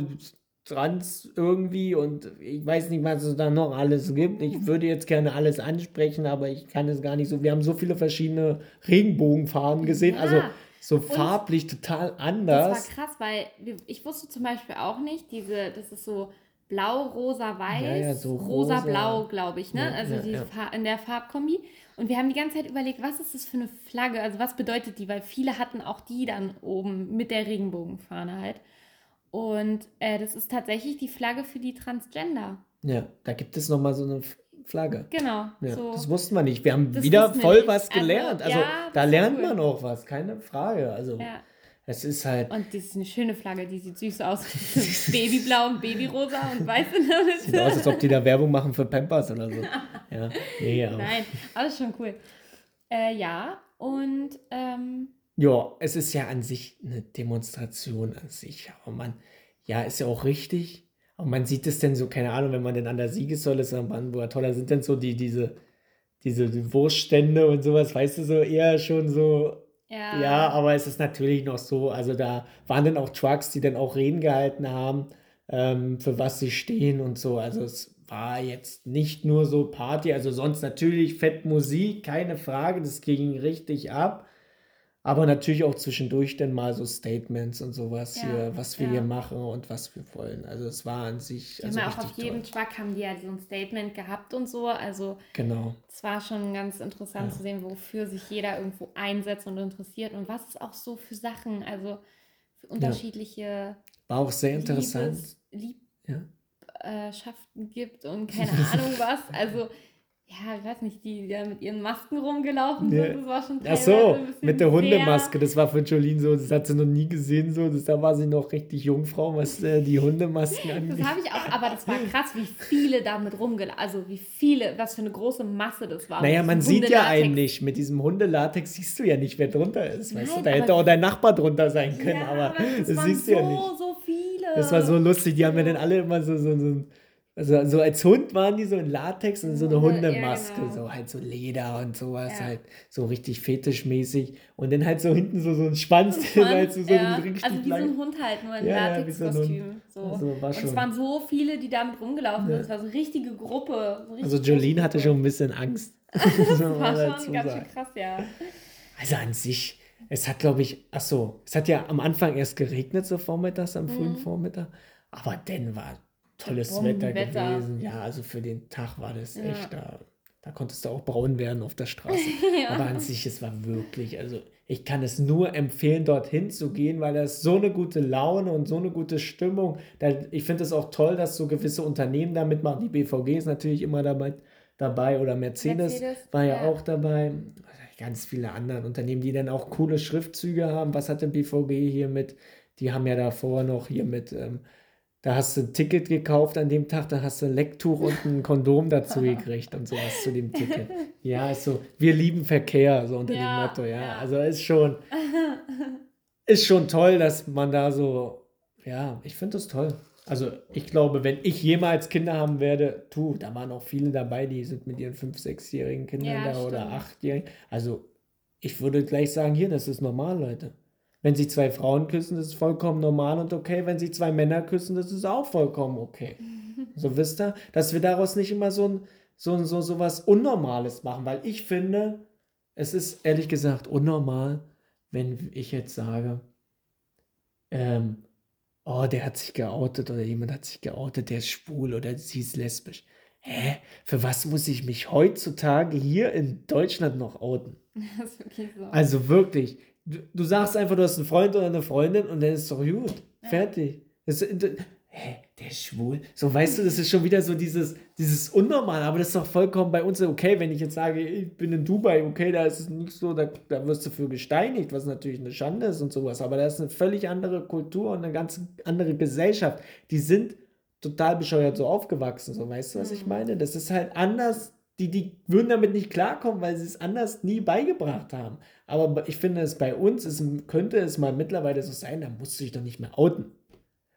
trans irgendwie und ich weiß nicht, was es da noch alles gibt. Ich würde jetzt gerne alles ansprechen, aber ich kann es gar nicht so. Wir haben so viele verschiedene Regenbogenfarben gesehen, Ja. also so farblich total Das anders. war krass, weil ich wusste zum Beispiel auch nicht, diese, das ist so blau, rosa, weiß, Ja, ja, so rosa, rosa. blau, glaube ich, ne? Also die in der Farbkombi. Und wir haben die ganze Zeit überlegt, was ist das für eine Flagge? Also was bedeutet die? Weil viele hatten auch die dann oben mit der Regenbogenfahne halt. Und äh, das ist tatsächlich die Flagge für die Transgender. Ja, da gibt es nochmal so eine Flagge. Genau. Ja, so. das wussten wir nicht. Wir haben Das wieder voll nicht. was Also, gelernt. Also, ja, da lernt cool. man auch was, keine Frage. Also ja. es ist halt, Und das ist eine schöne Flagge, die sieht süß aus. [LAUGHS] Babyblau und Babyrosa und weiß in der Mitte. sieht aus, als ob die da Werbung machen für Pampers oder so. Ja, nee, aber. Nein, alles schon cool. Äh, ja, und ähm, Ja, es ist ja an sich eine Demonstration an sich. Aber man, ja, ist ja auch richtig. Aber man sieht es denn so, keine Ahnung, wenn man denn an der Siegessäule ist am Brandenburger Tor, da sind denn so die, diese, diese Wurststände und sowas, weißt du, so eher schon so ja, Ja, aber es ist natürlich noch so, also da waren dann auch Trucks, die dann auch Reden gehalten haben, ähm, für was sie stehen und so. Also es war jetzt nicht nur so Party, also sonst natürlich fett Musik, keine Frage, das ging richtig ab. Aber natürlich auch zwischendurch dann mal so Statements und sowas Ja, hier, was wir ja. hier machen und was wir wollen. Also es war an sich also auch auf jedem toll. Truck haben die ja so ein Statement gehabt und so. Also Genau. es war schon ganz interessant Ja. zu sehen, wofür sich jeder irgendwo einsetzt und interessiert und was es auch so für Sachen, also für unterschiedliche War auch sehr interessant. Liebes. Liebschaften gibt und [LAUGHS] keine Ahnung was. Also ja, ich weiß nicht, die ja mit ihren Masken rumgelaufen Ja. sind, das war schon Ach so, ein mit der Hundemaske, das war für Jolene so, das hat sie noch nie gesehen, so, das, da war sie noch richtig Jungfrau, was äh, die Hundemasken Das angeht. habe ich auch, aber das war krass, wie viele damit rumgelaufen, also wie viele, was für eine große Masse das war. Naja, man sieht ja einen nicht, mit diesem Hundelatex siehst du ja nicht, wer drunter ist, weißt du, Nein, da hätte auch dein Nachbar drunter sein können, Ja, aber das, das siehst so, du ja nicht. so viele. Das war so lustig, die haben ja dann alle immer so, so, so, also so als Hund waren die so in Latex und so eine Ja, Hundemaske, genau. so halt so Leder und sowas, Ja. halt so richtig fetischmäßig und dann halt so hinten so, so ein Schwanz, der halt so, [LAUGHS] so ja, richtig also wie so ein Hund halt, nur in Ja, ja, Latexkostüm. So. Also Und es waren so viele, die damit rumgelaufen Ja. sind. Es war so eine richtige Gruppe. So Also richtig Jolene große hatte schon ein bisschen Angst. [LAUGHS] Das [LAUGHS] war schon ganz schön krass, ja. Also an sich, Es hat, glaube ich, ach so, es hat ja am Anfang erst geregnet, so vormittags, am frühen Mhm. Vormittag. Aber dann war tolles. Wetter gewesen. Ja, also für den Tag war das Ja. echt, da, da konntest du auch braun werden auf der Straße. [LAUGHS] Ja. Aber an sich, es war wirklich, also ich kann es nur empfehlen, dorthin zu gehen, weil da ist so eine gute Laune und so eine gute Stimmung. Da, ich finde es auch toll, dass so gewisse Unternehmen da mitmachen. Die BVG ist natürlich immer dabei, dabei oder Mercedes, Mercedes, war ja, ja. auch dabei. Ganz viele andere Unternehmen, die dann auch coole Schriftzüge haben. Was hat denn BVG hier mit? Die haben ja davor noch hier mit, ähm, da hast du ein Ticket gekauft an dem Tag, da hast du ein Lecktuch und ein [LAUGHS] Kondom dazu gekriegt und sowas zu dem Ticket. [LAUGHS] Ja, ist so, wir lieben Verkehr, so unter Ja, dem Motto, ja. ja. Also ist schon, ist schon toll, dass man da so, ja, ich finde das toll. Also ich glaube, wenn ich jemals Kinder haben werde, tu, da waren auch viele dabei, die sind mit ihren fünf, sechsjährigen Kindern Ja, da oder stimmt. achtjährigen. Also ich würde gleich sagen, hier, das ist normal, Leute. Wenn sich zwei Frauen küssen, das ist vollkommen normal und okay. Wenn sich zwei Männer küssen, das ist auch vollkommen okay. [LAUGHS] So wisst ihr, dass wir daraus nicht immer so ein so, so, so was Unnormales machen, weil ich finde, es ist ehrlich gesagt unnormal, wenn ich jetzt sage, ähm, oh, der hat sich geoutet oder jemand hat sich geoutet, der ist schwul oder sie ist lesbisch. Hä? Für was muss ich mich heutzutage hier in Deutschland noch outen? [LAUGHS] Das ist wirklich so. Also wirklich, du, du sagst einfach, du hast einen Freund oder eine Freundin und dann ist es doch gut. Fertig. Das, das, hä, der ist schwul? So, weißt du, das ist schon wieder so dieses, dieses Unnormal, aber das ist doch vollkommen bei uns okay, wenn ich jetzt sage, ich bin in Dubai, okay, da ist es nicht so, da, da wirst du für gesteinigt, was natürlich eine Schande ist und sowas, aber da ist eine völlig andere Kultur und eine ganz andere Gesellschaft. Die sind total bescheuert so aufgewachsen, so, weißt du, was ich meine? Das ist halt anders die, die würden damit nicht klarkommen, weil sie es anders nie beigebracht haben. Aber ich finde es bei uns, es könnte es mal mittlerweile so sein, da musst du dich doch nicht mehr outen.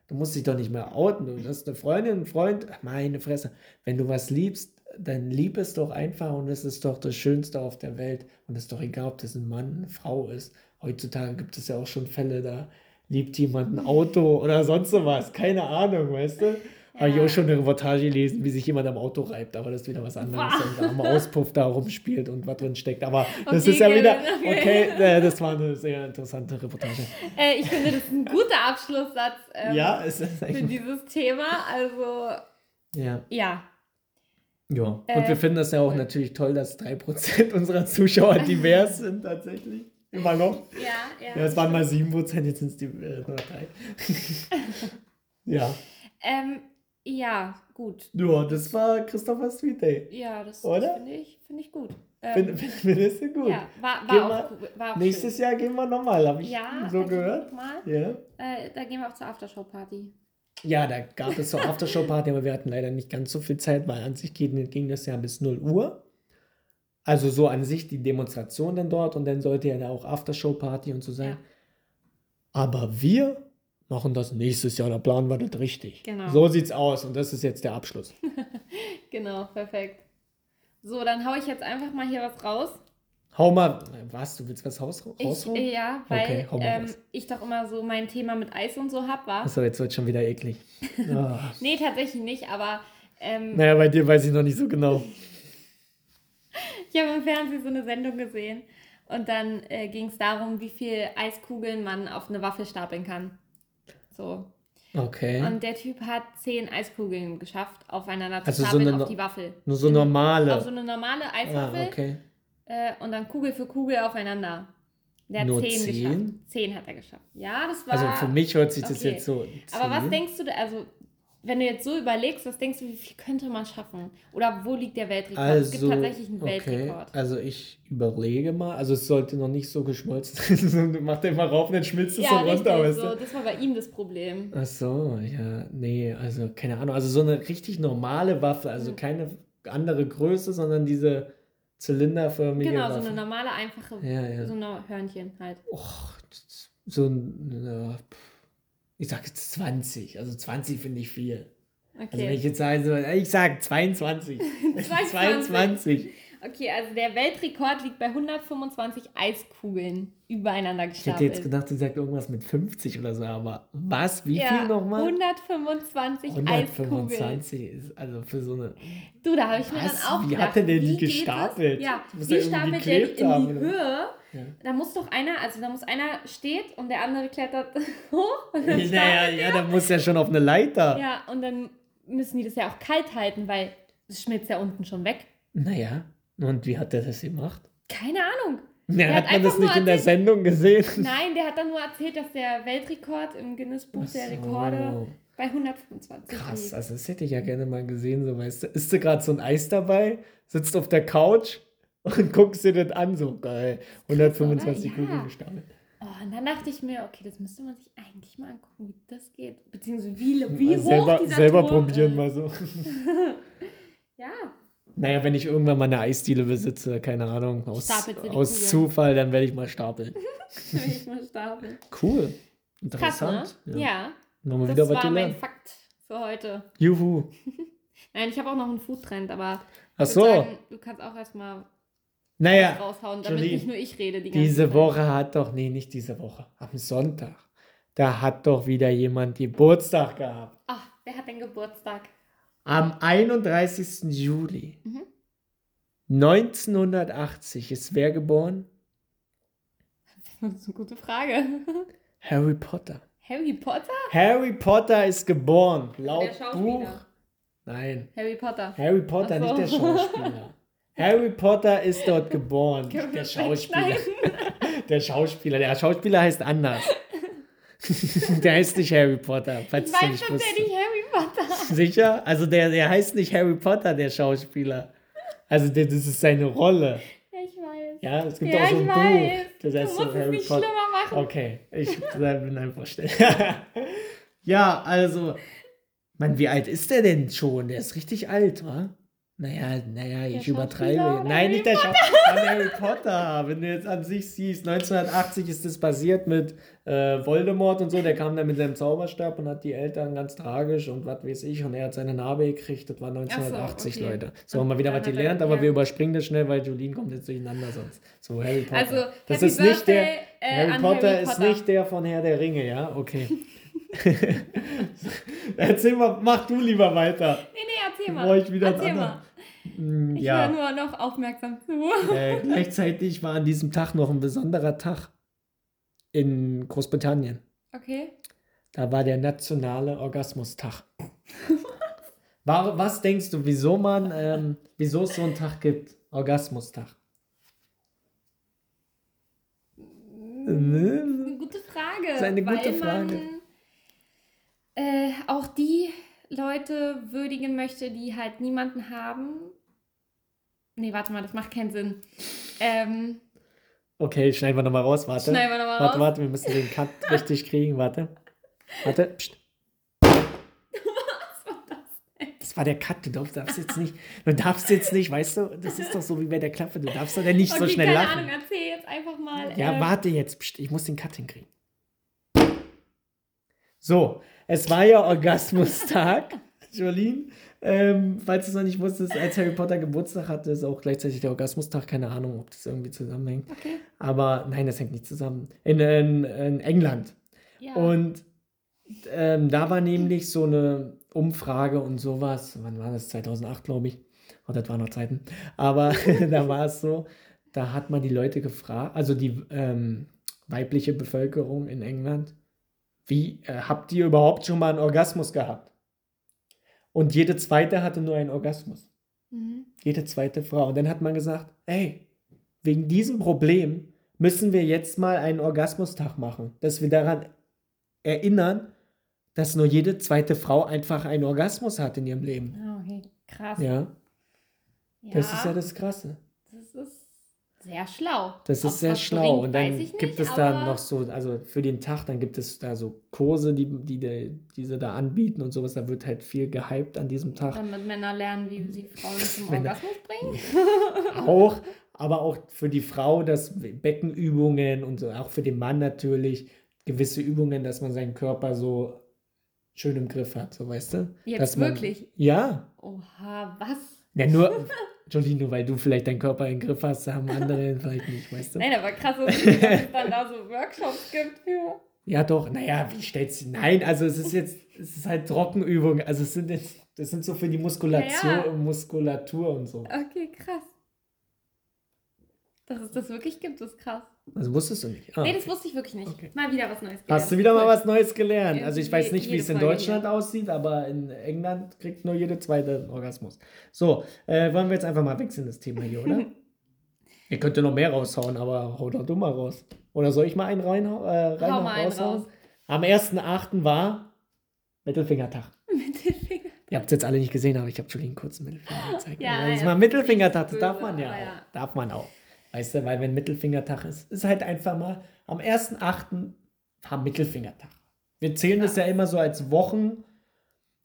Du musst dich doch nicht mehr outen. Du hast eine Freundin, einen Freund, meine Fresse. Wenn du was liebst, dann lieb es doch einfach und es ist doch das Schönste auf der Welt. Und es ist doch egal, ob das ein Mann, eine Frau ist. Heutzutage gibt es ja auch schon Fälle, da liebt jemand ein Auto oder sonst sowas. Keine Ahnung, weißt du? Habe ich auch schon eine Reportage gelesen, wie sich jemand am Auto reibt, aber das ist wieder was anderes. Wow. Und am Auspuff da rumspielt und was drin steckt. Aber [LAUGHS] das Okay, ist ja wieder, Kevin, okay, äh, das war eine sehr interessante Reportage. Äh, ich finde, das ist ein guter Abschlusssatz ähm, ja, es ist für dieses Thema. Also, Ja. ja. ja. Und Äh, wir finden das ja auch natürlich toll, dass 3% [LAUGHS] unserer Zuschauer [LAUGHS] divers sind, tatsächlich. Immer noch. Ja, ja. Ja, es waren mal 7%, jetzt sind es die äh, nur 3. ja. Ähm, ja, gut. Ja, das war Christopher Sweet Day. Ja, das, Oder? das finde ich, finde ich gut. Ähm, Find- find- Findest du gut? ja, war, war, mal auch, cool, war auch Nächstes schön. Jahr gehen wir nochmal, habe ich Ja, so gehört. Mal. Ja. Äh, da gehen wir auch zur Aftershow-Party. Ja, da gab es so Aftershow-Party, aber wir hatten leider nicht ganz so viel Zeit, weil an sich ging, ging das ja bis 0 Uhr. Also so an sich die Demonstration dann dort und dann sollte ja da auch Aftershow-Party und so sein. Ja. Aber wir machen das nächstes Jahr, da planen wir das richtig. Genau. So sieht's aus und das ist jetzt der Abschluss. [LAUGHS] Genau, perfekt. So, dann hau ich jetzt einfach mal hier was raus. Hau mal, was, du willst was raus, Ich, raushauen? äh, ja, weil Okay, ähm, ich doch immer so mein Thema mit Eis und so hab, war. Achso, jetzt wird schon wieder eklig. Ah. [LAUGHS] Nee, tatsächlich nicht, aber ähm, Naja, bei dir weiß ich noch nicht so genau. [LAUGHS] ich habe im Fernsehen so eine Sendung gesehen und dann äh, ging es darum, wie viel Eiskugeln man auf eine Waffel stapeln kann. So. Okay. Und der Typ hat zehn Eiskugeln geschafft, aufeinander zu Also so stapeln eine auf die Waffel. Nur so normale. Auf so eine normale ah, Eiswaffel okay. äh, und dann Kugel für Kugel aufeinander. Der hat Nur zehn, zehn? geschafft. Zehn hat er geschafft. Ja, das war. Also für mich hört sich das okay. jetzt so. Aber was zehn. denkst du, also wenn du jetzt so überlegst, was denkst du, wie viel könnte man schaffen? Oder wo liegt der Weltrekord? es gibt Also, tatsächlich einen okay. Weltrekord. Also ich überlege mal, also es sollte noch nicht so geschmolzen sein. [LAUGHS] du machst einfach rauf und dann schmilzt es Ja, so runter, weißt so, das war bei ihm das Problem. Ach so, ja, nee, also keine Ahnung. Also so eine richtig normale Waffe, also Mhm. keine andere Größe, sondern diese zylinderförmige Genau, so Waffe. eine normale, einfache, Ja, ja. so eine Hörnchen halt. Och, so ein, ja, pff, ich sag jetzt 20, also 20 finde ich viel. Also wenn Okay. ich jetzt sage, ich sag 22. 22. 22. Okay, also der Weltrekord liegt bei 125 Eiskugeln übereinander Ich hätte gestapelt. jetzt gedacht, sie sagt irgendwas mit 50 oder so, aber was? Wie ja, viel nochmal? 125 Eiskugeln. 125 ist also für so eine. Du, da habe ich mir Was? dann auch Wie gedacht, hat der denn die wie gestapelt? Ja, Das muss wie ja irgendwie stapelt der die in die? Höhe? Ja. Da muss doch einer, also da muss einer steht und der andere klettert [LAUGHS] hoch und dann Naja, ja, da muss ja schon auf eine Leiter. Ja, und dann müssen die das ja auch kalt halten, weil es schmilzt ja unten schon weg. Naja, und wie hat der das gemacht? Keine Ahnung. Ja, hat hat man das nicht in der erzählt- Sendung gesehen? Nein, der hat dann nur erzählt, dass der Weltrekord im Guinness-Buch der Ach so. Rekorde bei 125 Krass, liegt. also das hätte ich ja gerne mal gesehen, so weißt du. Ist du gerade so ein Eis dabei, sitzt auf der Couch [LAUGHS] und guckst dir das an, so geil. 125 oder? Kugeln Ja. gestapelt. Oh, und dann dachte ich mir, okay, das müsste man sich eigentlich mal angucken, wie das geht. Beziehungsweise wie, wie hoch selber dieser selber Turm probieren ist. mal so. [LAUGHS] Ja, Naja, wenn ich irgendwann mal eine Eisdiele besitze, keine Ahnung, aus, aus. Zufall, dann werde ich mal stapeln. [LAUGHS] ich mal stapeln. Cool. Krass, ne? Interessant. Ja, Nochmal das wieder war mein gelernt. Fakt für heute. Juhu. [LAUGHS] Nein, ich habe auch noch einen Foodtrend, aber Ach so. sagen, du kannst auch erstmal Naja, raushauen, damit Jolie, nicht nur ich rede die diese Zeit. Woche hat doch, nee, nicht diese Woche, am Sonntag, da hat doch wieder jemand Geburtstag gehabt. Ach, wer hat denn Geburtstag? Am 31. Juli Mhm. 1980 ist wer geboren? Das ist eine gute Frage. [LAUGHS] Harry Potter. Harry Potter? Harry Potter ist geboren. Laut Der. Buch. Nein, Harry Potter. Harry Potter, so. nicht der Schauspieler. [LAUGHS] Harry Potter ist dort geboren, nicht der Schauspieler. [LAUGHS] Der Schauspieler, der Schauspieler heißt anders. der heißt nicht Harry Potter, falls Ich weiß schon, der wusstest. nicht Harry Potter. Sicher? Also der, der heißt nicht Harry Potter, der Schauspieler. Also der, das ist seine Rolle. Ja, ich weiß. Ja, es gibt Ja, auch so ein weiß. Buch. Das Du heißt musst so es Harry nicht Potter. schlimmer machen. Okay, ich bin einfach still. ja, also, Mann, wie alt ist der denn schon? Der ist richtig alt, wa? Naja, naja, ich übertreibe. Nein, nicht der Schauspieler, Harry Potter. Wenn du jetzt an sich siehst, 1980 ist das passiert mit äh, Voldemort und so. Der kam dann mit seinem Zauberstab und hat die Eltern ganz tragisch und was weiß ich. Und er hat seine Narbe gekriegt. Das war 1980, okay. Leute. So haben wir wieder was er- gelernt, aber ja. wir überspringen das schnell, weil Julien kommt jetzt durcheinander sonst. So, Harry Potter. Also, das Happy ist nicht der. Äh, Harry Potter Harry ist Potter. nicht der von Herr der Ringe, ja? Okay. [LAUGHS] [LAUGHS] Erzähl mal, mach du lieber weiter. Nee, nee, erzähl mal. ich wieder erzähl mal. Mm, Ich ja, höre nur noch aufmerksam zu. äh, [LAUGHS] gleichzeitig war an diesem Tag noch ein besonderer Tag in Großbritannien. Okay. Da war der nationale Orgasmustag. [LAUGHS] War, was denkst du, wieso man, ähm, wieso es so einen Tag gibt? Orgasmustag. Eine gute Frage. Das ist eine gute Frage. Äh, auch die Leute würdigen möchte, die halt niemanden haben. Nee, warte mal, das macht keinen Sinn. Ähm, Okay, schneiden wir nochmal raus, warte. schneiden wir nochmal Warte, raus. warte, wir müssen den Cut [LAUGHS] richtig kriegen, warte. Warte, pst. Was war das denn? Das war der Cut, du darfst, jetzt nicht, du darfst jetzt nicht, weißt du, das ist doch so wie bei der Klappe, du darfst doch nicht so Okay, schnell keine lachen. Ahnung, erzähl jetzt einfach mal. Ja, äh, warte jetzt, pst, ich muss den Cut hinkriegen. So, es war ja Orgasmustag, [LAUGHS] Jolene. Ähm, falls du es noch nicht wusstest, als Harry Potter Geburtstag hatte, ist auch gleichzeitig der Orgasmustag. Keine Ahnung, ob das irgendwie zusammenhängt. Okay. Aber nein, das hängt nicht zusammen. In, in, in England. Ja. Und ähm, da war nämlich so eine Umfrage und sowas. Wann war das? 2008, glaube ich. Oh, das waren noch Zeiten. Aber [LAUGHS] da war es so, da hat man die Leute gefragt, also die ähm, weibliche Bevölkerung in England, wie äh, habt ihr überhaupt schon mal einen Orgasmus gehabt? Und jede zweite hatte nur einen Orgasmus. Mhm. Jede zweite Frau. Und dann hat man gesagt, ey, wegen diesem Problem müssen wir jetzt mal einen Orgasmustag machen, dass wir daran erinnern, dass nur jede zweite Frau einfach einen Orgasmus hat in ihrem Leben. Ah, okay, krass. Ja, Ja, das ist ja das Krasse. Das sehr schlau. Das Ob ist sehr schlau. bringt, Und dann ich gibt nicht, es da noch so, also für den Tag, dann gibt es da so Kurse, die, die, die, die sie da anbieten und sowas. Da wird halt viel gehypt an diesem Tag. Damit Männer lernen, wie sie Frauen zum [LAUGHS] Orgasmus bringen. [LAUGHS] auch, aber auch für die Frau, dass Beckenübungen und auch für den Mann natürlich gewisse Übungen, dass man seinen Körper so schön im Griff hat, so weißt du? Jetzt man, wirklich? Ja. Oha, was? Ja, nur, [LAUGHS] Jolie, nur weil du vielleicht deinen Körper im Griff hast, haben andere [LAUGHS] vielleicht nicht, weißt du? Nein, aber krass, dass es dann da so Workshops gibt für. Ja, doch, naja, wie stellst du. Nein, also es ist jetzt, es ist halt Trockenübung. Also es sind jetzt, das sind so für die Muskulatur, Ja, ja. Muskulatur und so. Okay, krass. Dass es das wirklich gibt, ist krass. Also wusstest du nicht. Ah, Nee, das wusste ich wirklich nicht. Okay. Mal wieder was Neues gelernt. Hast du wieder mal was Neues gelernt? Also ich weiß nicht, wie es in Deutschland aussieht, aber in England kriegt nur jede zweite einen Orgasmus. So, äh, wollen wir jetzt einfach mal wechseln, das Thema hier, oder? [LAUGHS] Ihr könnt ja noch mehr raushauen, aber hau doch du mal raus. Oder soll ich mal einen rein, äh, rein Hau mal einen raushauen? raus. Am 1.8. war Mittelfingertag. [LAUGHS] Mittelfinger. Ihr habt es jetzt alle nicht gesehen, aber ich habe kurz einen Mittelfinger gezeigt. Ja, das ist ja, mal Mittelfingertag, das darf man ja aber auch. ja. Darf man auch. Weißt du, weil wenn Mittelfingertag ist, ist halt einfach mal am 1.8. war Mittelfingertag. Wir zählen das ja immer so als Wochen,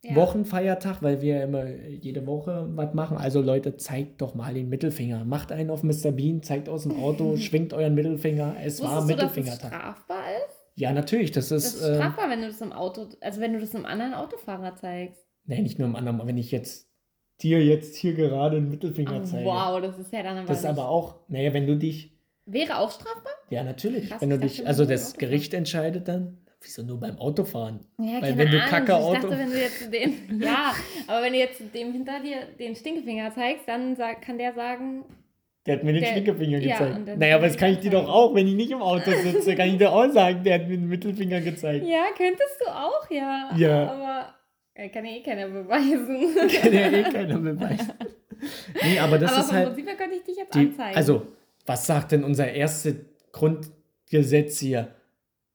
Ja. Wochenfeiertag, weil wir immer jede Woche was machen. Also Leute, zeigt doch mal den Mittelfinger. Macht einen auf Mr. Bean, zeigt aus dem Auto, [LAUGHS] schwingt euren Mittelfinger. Es war Wusstest du, dass Mittelfingertag. strafbar ist? Ja, natürlich, das Das ist, ist äh, strafbar, wenn du das im Auto, also wenn du das einem anderen Autofahrer zeigst. nee, nicht nur im anderen, wenn ich jetzt dir jetzt hier gerade einen Mittelfinger Oh, zeige. wow, das ist ja dann aber Das ist aber auch, naja, wenn du dich, Wäre auch strafbar? ja natürlich, Krass, wenn du ich dich, also das. Gericht entscheidet dann, wieso nur beim Autofahren? Ja, Weil wenn du. Kacke ich Auto- dachte, wenn du jetzt den, [LAUGHS] ja, aber wenn du jetzt dem hinter dir den Stinkefinger zeigst, dann sag, kann der sagen, Der hat mir den Der- Stinkefinger ja, gezeigt. naja, aber das kann ich ich dir doch auch, wenn ich nicht im Auto sitze, kann ich dir auch sagen, der hat mir den Mittelfinger gezeigt. ja, könntest du auch, ja. Ja. Aber kann ja eh keiner beweisen. [LAUGHS] Kann ja eh keiner beweisen. Nee, aber das aber ist vom halt, Prinzip her könnte ich dich jetzt die, anzeigen. also, was sagt denn unser erstes Grundgesetz hier?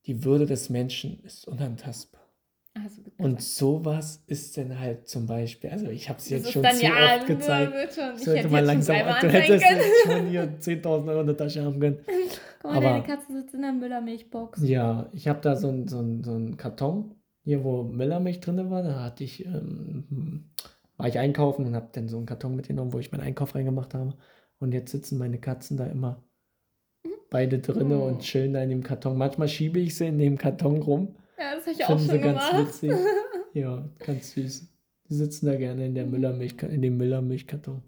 Die Würde des Menschen ist unantastbar. Gut Und sowas ist dann halt zum Beispiel, also ich habe es jetzt schon zu ja, oft gezeigt. Schon, ich hätte mal langsam, du hättest jetzt schon hier 10.000 Euro in der Tasche haben können. Guck mal, aber- deine Katze sitzt in der Müllermilchbox. Ja, ich habe da so einen so so einen Karton, hier wo Müllermilch drin war, da hatte ich, ähm, war ich einkaufen und habe dann so einen Karton mitgenommen, wo ich meinen Einkauf reingemacht habe. Und jetzt sitzen meine Katzen da immer beide drinne Oh. und chillen da in dem Karton. Manchmal schiebe ich sie in dem Karton rum. Ja, das habe ich auch sie schon ganz gemacht. witzig. [LAUGHS] Ja, ganz süß. Die sitzen da gerne in der Müllermilch, in dem Müllermilchkarton.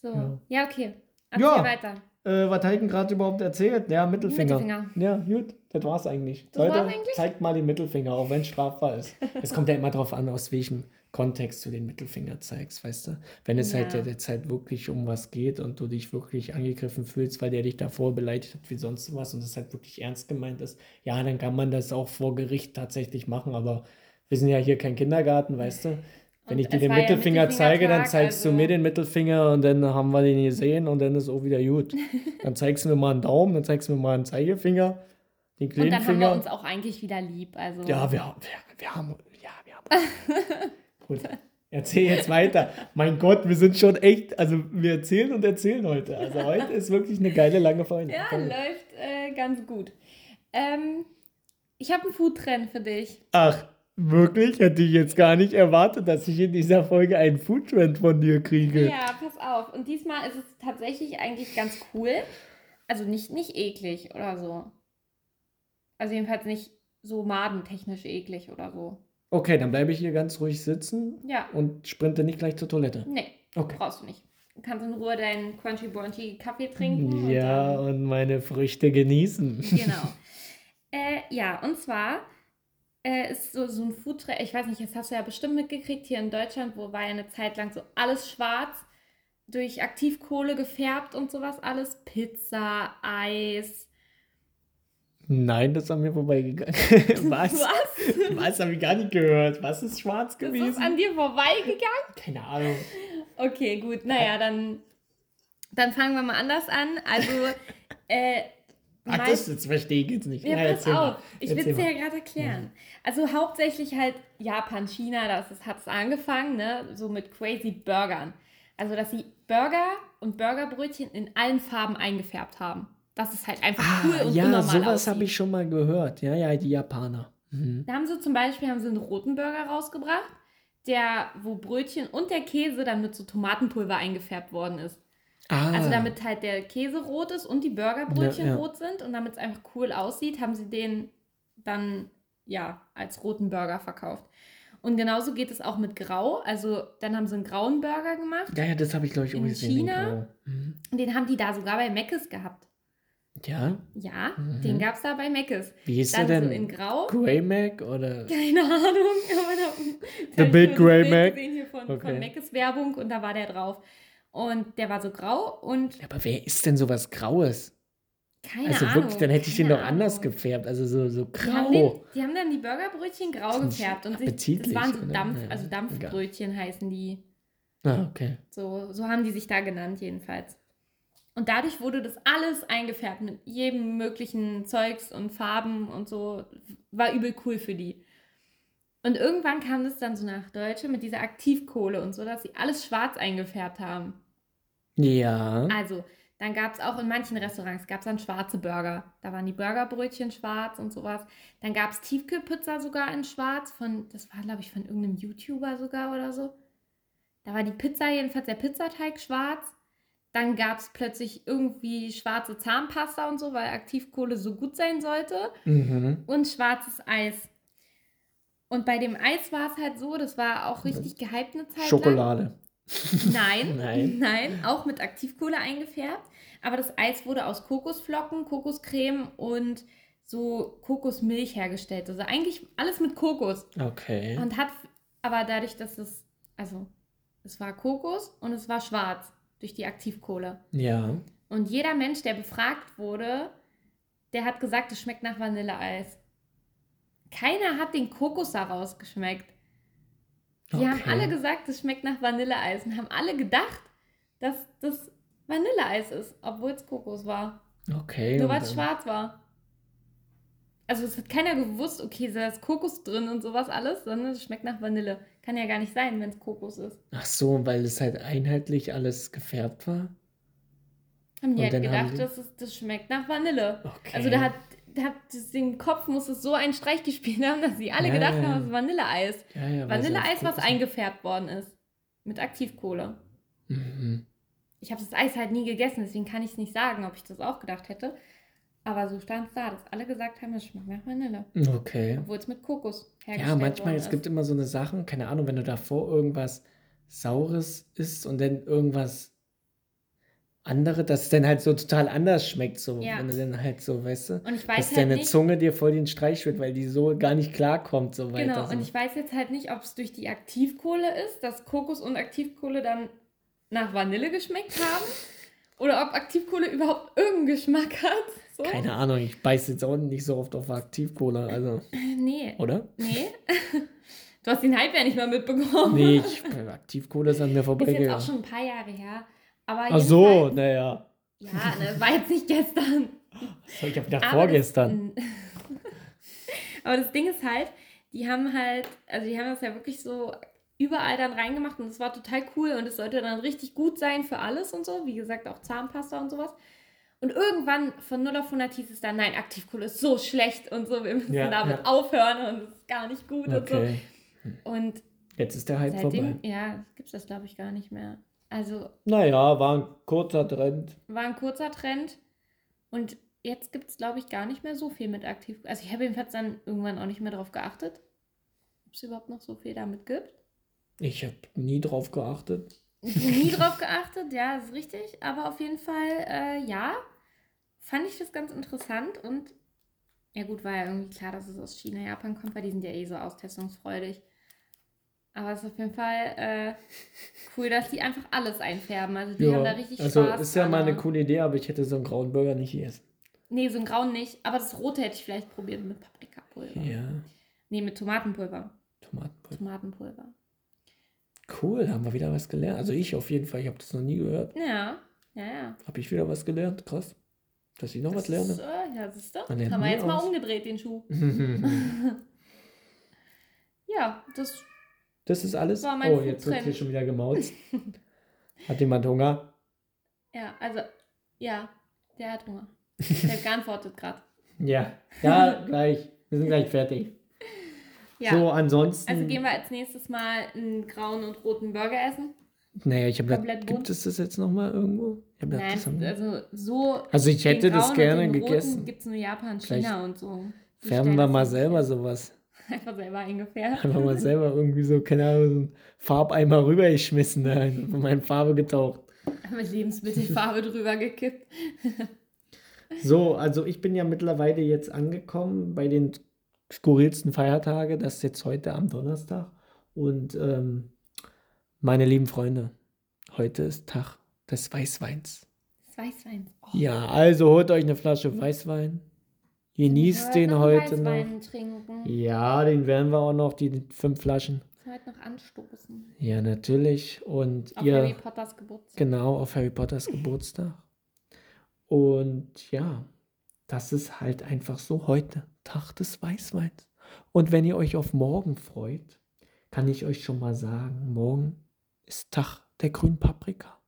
So. Ja. Ja, okay. Erzähl Ja. weiter. Äh, was hat denn gerade überhaupt erzählt? Ja, Mittelfinger. Mittelfinger. Ja, gut, das war's eigentlich. Das Leute, war's eigentlich? zeigt mal den Mittelfinger, auch wenn es strafbar ist. es kommt ja immer darauf an, aus welchem Kontext du den Mittelfinger zeigst, weißt du? Wenn es halt Ja. jetzt halt wirklich um was geht und du dich wirklich angegriffen fühlst, weil der dich davor beleidigt hat wie sonst was und es halt wirklich ernst gemeint ist, ja, dann kann man das auch vor Gericht tatsächlich machen, aber wir sind ja hier kein Kindergarten, weißt du? Wenn Und ich dir den ja Mittelfinger zeige, dann zeigst du also- mir den Mittelfinger und dann haben wir den gesehen und dann ist auch wieder gut. [LAUGHS] Dann zeigst du mir mal einen Daumen, dann zeigst du mir mal einen Zeigefinger, den Und kleinen dann haben wir Finger. uns auch eigentlich wieder lieb. Also. ja, wir, haben- wir, wir haben, ja, wir haben. Gut, erzähl jetzt weiter. Mein Gott, wir sind schon echt, also wir erzählen und erzählen heute. Also heute ist wirklich eine geile lange Folge. Ja, läuft äh, ganz gut. Ähm, ich habe einen Foodtrend für dich. Ach, wirklich? Hätte ich jetzt gar nicht erwartet, dass ich in dieser Folge einen Foodtrend von dir kriege. Ja, pass auf. Und diesmal ist es tatsächlich eigentlich ganz cool. Also nicht, nicht eklig oder so. Also jedenfalls nicht so madentechnisch eklig oder so. Okay, dann bleibe ich hier ganz ruhig sitzen Ja, und sprinte nicht gleich zur Toilette. nee, Okay. brauchst du nicht. Du kannst in Ruhe deinen Crunchy Brunchy Kaffee trinken. Ja, Und und meine Früchte genießen. genau. [LAUGHS] äh, ja, und zwar äh, ist so, so ein Foodtrend, ich weiß nicht, das hast du ja bestimmt mitgekriegt, hier in Deutschland, wo war ja eine Zeit lang so alles schwarz, durch Aktivkohle gefärbt und sowas alles. Pizza, Eis. Nein, das an mir vorbeigegangen. [LAUGHS] Was? Was? Was habe ich gar nicht gehört? Was ist schwarz Das ist gewesen? an dir vorbeigegangen? Keine Ahnung. Okay, gut. Naja, dann, dann fangen wir mal anders an. Also, [LAUGHS] äh, Ach, mein- das jetzt verstehe ich jetzt nicht. Ja, Na, pass auf. Ich will es dir ja gerade erklären. Also hauptsächlich halt Japan, China, das hat es angefangen, ne? So mit crazy Burgern. Also, dass sie Burger und Burgerbrötchen in allen Farben eingefärbt haben. Das ist halt einfach Ah, cool und ja, unnormal sowas aussieht. habe ich schon mal gehört. Ja, ja, die Japaner. Mhm. Da haben sie zum Beispiel haben sie einen roten Burger rausgebracht, der, wo Brötchen und der Käse dann mit so Tomatenpulver eingefärbt worden ist. Ah, Also damit halt der Käse rot ist und die Burgerbrötchen Ja, ja. rot sind und damit es einfach cool aussieht, haben sie den dann ja als roten Burger verkauft. Und genauso geht es auch mit Grau. Also dann haben sie einen grauen Burger gemacht. Ja, ja, das habe ich, glaube ich, In irgendwie gesehen. den China? Grau. Mhm. Und den haben die da sogar bei Meckes gehabt. Ja? Ja, Mhm. den gab es da bei Meckes. Wie hieß der Dann so denn? in Grau. Grey Mac oder? Keine Ahnung. [LAUGHS] Aber da, The Big Grey Mac. gesehen hier von, Okay. von Meckes Werbung und da war der drauf. Und der war so grau und Ja, aber wer ist denn sowas Graues? keine also Ahnung. wirklich, dann hätte ich den doch anders gefärbt. Also so, so Die haben, den, grau. die haben dann die Burgerbrötchen grau gefärbt. Und sich, das waren so? Dampf, Ja, also egal. Dampfbrötchen heißen die. Ah, okay. So, so haben die sich da genannt jedenfalls. Und dadurch wurde das alles eingefärbt mit jedem möglichen Zeugs und Farben und so. War übel cool für die. Und irgendwann kam das dann so nach Deutsche mit dieser Aktivkohle und so, dass sie alles schwarz eingefärbt haben. Ja. Also, dann gab es auch in manchen Restaurants gab's dann schwarze Burger. Da waren die Burgerbrötchen schwarz und sowas. Dann gab es Tiefkühlpizza sogar in schwarz von, das war glaube ich von irgendeinem YouTuber sogar oder so. Da war die Pizza jedenfalls der Pizzateig schwarz. Dann gab es plötzlich irgendwie schwarze Zahnpasta und so, weil Aktivkohle so gut sein sollte. Mhm. Und schwarzes Eis. Und bei dem Eis war es halt so, das war auch richtig gehypt eine Zeit lang. Nein, [LAUGHS] Nein. nein, auch mit Aktivkohle eingefärbt. Aber das Eis wurde aus Kokosflocken, Kokoscreme und so Kokosmilch hergestellt. Also eigentlich alles mit Kokos. Okay. Und hat aber dadurch, dass es, also es war Kokos und es war schwarz durch die Aktivkohle. Ja. Und jeder Mensch, der befragt wurde, der hat gesagt, es schmeckt nach Vanilleeis. Keiner hat den Kokos daraus geschmeckt. Die haben Okay. alle gesagt, es schmeckt nach Vanilleeis und haben alle gedacht, dass das Vanilleeis ist, obwohl es Kokos war. Okay. Nur weil es schwarz war. Also es hat keiner gewusst, okay, da ist Kokos drin und sowas alles, sondern es schmeckt nach Vanille. Kann ja gar nicht sein, wenn es Kokos ist. Ach so, weil es halt einheitlich alles gefärbt war? Haben die Und halt haben gedacht, die- das, ist, das schmeckt nach Vanille. Okay. Also da hat, das- den Kopf muss es so einen Streich gespielt haben, dass sie alle Ja, gedacht ja, ja. haben, es ist Vanilleeis. ja, ja, Vanilleeis, was eingefärbt worden ist. Mit Aktivkohle. Mhm. Ich habe das Eis halt nie gegessen, deswegen kann ich es nicht sagen, ob ich das auch gedacht hätte. Aber so stand es da, dass alle gesagt haben, es schmeckt nach Vanille. Okay. Obwohl es mit Kokos Ja, hergestellt manchmal, worden es gibt immer so eine Sachen, keine Ahnung, wenn du davor irgendwas Saures isst und dann irgendwas andere, dass es dann halt so total anders schmeckt, so, Ja. wenn du dann halt so, weißt du, Und ich dass weiß halt deine nicht, Zunge dir voll den Streich spielt, weil die so gar nicht klarkommt, so weiter. genau, so. und ich weiß jetzt halt nicht, ob es durch die Aktivkohle ist, dass Kokos und Aktivkohle dann nach Vanille geschmeckt haben. [LAUGHS] Oder ob Aktivkohle überhaupt irgendeinen Geschmack hat. So. Keine Ahnung, ich beiß jetzt auch nicht so oft auf Aktivcola, also, Nee, oder? nee. [LAUGHS] Du hast den Hype ja nicht mal mitbekommen. Nee, ich, Aktivcola ist an mir Ist jetzt auch vorbeigegangen. schon ein paar Jahre her. Aber Ach so, jedenfalls- naja. Ja, ne, war jetzt nicht gestern. So, ich habe gedacht, Aber vorgestern. Das, [LAUGHS] aber das Ding ist halt, die haben halt, also die haben das ja wirklich so überall dann reingemacht und es war total cool und es sollte dann richtig gut sein für alles und so. Wie gesagt, auch Zahnpasta und sowas. Und irgendwann von 0 auf 100 hieß es dann, nein, Aktivkohle ist so schlecht und so, wir müssen Ja, damit ja. aufhören und es ist gar nicht gut Okay, und so. Und jetzt ist der Hype seitdem, vorbei. ja, gibt es das glaube ich gar nicht mehr. Also Naja, war ein kurzer Trend. war ein kurzer Trend und jetzt gibt es, glaube ich, gar nicht mehr so viel mit aktiv. Also ich habe jedenfalls dann irgendwann auch nicht mehr darauf geachtet, ob es überhaupt noch so viel damit gibt. Ich habe nie drauf geachtet. [LAUGHS] Nie drauf [LAUGHS] geachtet, ja, das ist richtig. Aber auf jeden Fall, äh, ja, fand ich das ganz interessant und ja gut, war ja irgendwie klar, dass es aus China, Japan kommt, weil die sind ja eh so austestungsfreudig. Aber es ist auf jeden Fall äh, cool, dass die einfach alles einfärben. Also die haben da richtig also Spaß. ist ja mal eine coole Idee, aber ich hätte so einen grauen Burger nicht gegessen. Nee, so ein Grauen nicht. Aber das Rote hätte ich vielleicht probiert mit Paprikapulver. Ja, Nee, mit Tomatenpulver. Tomatenpulver. Tomatenpulver. Cool, haben wir wieder was gelernt. Also ich auf jeden Fall, ich habe das noch nie gehört. Ja, ja, ja. Habe ich wieder was gelernt? Krass. Dass ich noch was Das lerne. Ist, äh, ja, siehst du? Haben wir jetzt mal aus. umgedreht, den Schuh. [LAUGHS] [LAUGHS] Ja, das Das ist alles. Oh, jetzt wird hier schon wieder gemauzt. [LAUGHS] Hat jemand Hunger? Ja, also, ja, der hat Hunger. Der hat geantwortet gerade. [LAUGHS] Ja. Ja, [LAUGHS] gleich. Wir sind gleich fertig. Ja. So, ansonsten. Also gehen wir als nächstes mal einen grauen und roten Burger essen. naja, ich habe gedacht, gibt es das jetzt nochmal irgendwo? Ich gedacht, Nein, also so. also ich hätte das gerne gegessen. Gibt es nur Japan, Vielleicht China und so. Die Färben wir mal selber sowas. Einfach selber eingefärbt. Einfach mal selber irgendwie so, keine Ahnung, so einen Farbeimer rübergeschmissen, da in meine Farbe getaucht. Mit Lebensmittelfarbe [LAUGHS] drüber gekippt. So, also ich bin ja mittlerweile jetzt angekommen bei den skurrilsten Feiertage. Das ist jetzt heute am Donnerstag. Und ähm, meine lieben Freunde, heute ist Tag des Weißweins. Das Weißwein. Oh, Ja, also holt euch eine Flasche Weißwein. Genießt den noch heute Weißwein noch. trinken. Ja, den werden wir auch noch, die fünf Flaschen. Heute noch anstoßen. Ja, natürlich. Und Auf ihr, Harry Potters Geburtstag. genau, auf Harry Potters Geburtstag. Und ja, das ist halt einfach so heute, Tag des Weißweins. Und wenn ihr euch auf morgen freut, kann ich euch schon mal sagen, morgen ist Tag der grünen Paprika.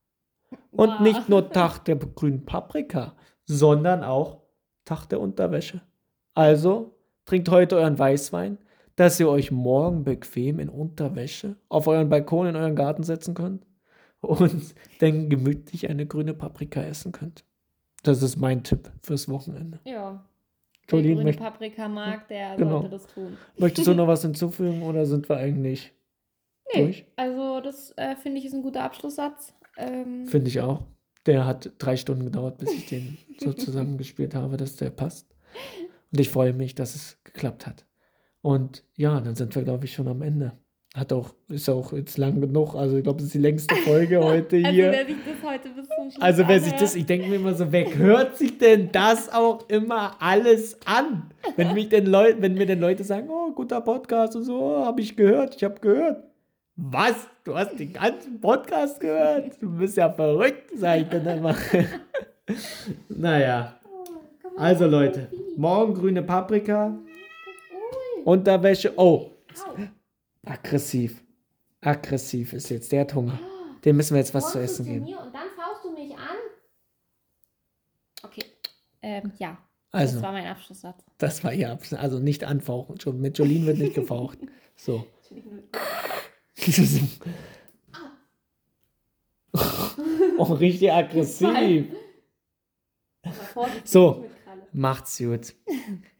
Und Wow. nicht nur Tag der grünen Paprika, sondern auch Tag der Unterwäsche. Also trinkt heute euren Weißwein, dass ihr euch morgen bequem in Unterwäsche auf euren Balkon in euren Garten setzen könnt und [LAUGHS] dann gemütlich eine grüne Paprika essen könnt. Das ist mein Tipp fürs Wochenende. Ja. Wer grüne möcht, Paprika mag, der Genau. sollte das tun. möchtest du [LAUGHS] noch was hinzufügen oder sind wir eigentlich Nee, durch? also das äh, finde ich ist ein guter Abschlusssatz. Ähm, Finde ich auch. Der hat drei Stunden gedauert, bis ich den so [LAUGHS] zusammengespielt habe, dass der passt. Und ich freue mich, dass es geklappt hat. Und ja, dann sind wir, glaube ich, schon am Ende. Hat auch, ist auch jetzt lang genug. Also ich glaube, es ist die längste Folge [LAUGHS] heute also hier. wer sich das heute bis zum Schluss Also wer sich das, ich denke mir immer so, wer hört sich denn das auch immer alles an? Wenn mich denn Leute, wenn mir denn Leute sagen, oh, guter Podcast und so, oh, habe ich gehört, ich habe gehört. Was? Du hast den ganzen Podcast gehört? Du bist ja verrückt, sag ich dann immer. [LAUGHS] naja, also Leute, morgen grüne Paprika. Unterwäsche, oh, aggressiv. Aggressiv ist jetzt, der hat Hunger. Dem müssen wir jetzt was zu essen geben. Und dann faust du mich an. Okay. Ähm, ja, Also. das war mein Abschlusssatz. Das war ihr Abschluss. Also nicht anfauchen. Mit Jolene wird nicht gefaucht. [LAUGHS] So. [LAUGHS] oh, richtig aggressiv. So. Macht's gut.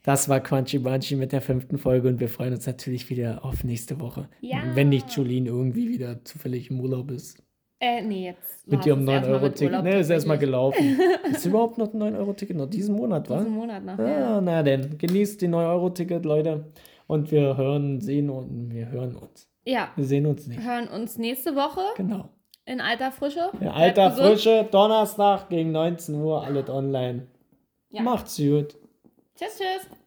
Das war Crunchy Bunchy mit der fünften Folge und wir freuen uns natürlich wieder auf nächste Woche. Ja. Wenn nicht Jolene irgendwie wieder zufällig im Urlaub ist. Äh, nee, jetzt. Mit erstmal mit 9-Euro-Ticket. Urlaub Ne, ist erstmal gelaufen. [LAUGHS] ist überhaupt noch ein 9-Euro-Ticket? Noch diesen Monat, wa? Diesen Monat noch. Ah, Ja. na denn, genießt die 9-Euro-Ticket, Leute. Und wir hören, sehen und wir hören uns. Ja, Wir sehen uns nicht. hören uns nächste Woche Genau. in alter Frische. Bleibt alter. Frische, Donnerstag gegen 19 Uhr, alles online. Ja. Macht's gut. Tschüss, tschüss.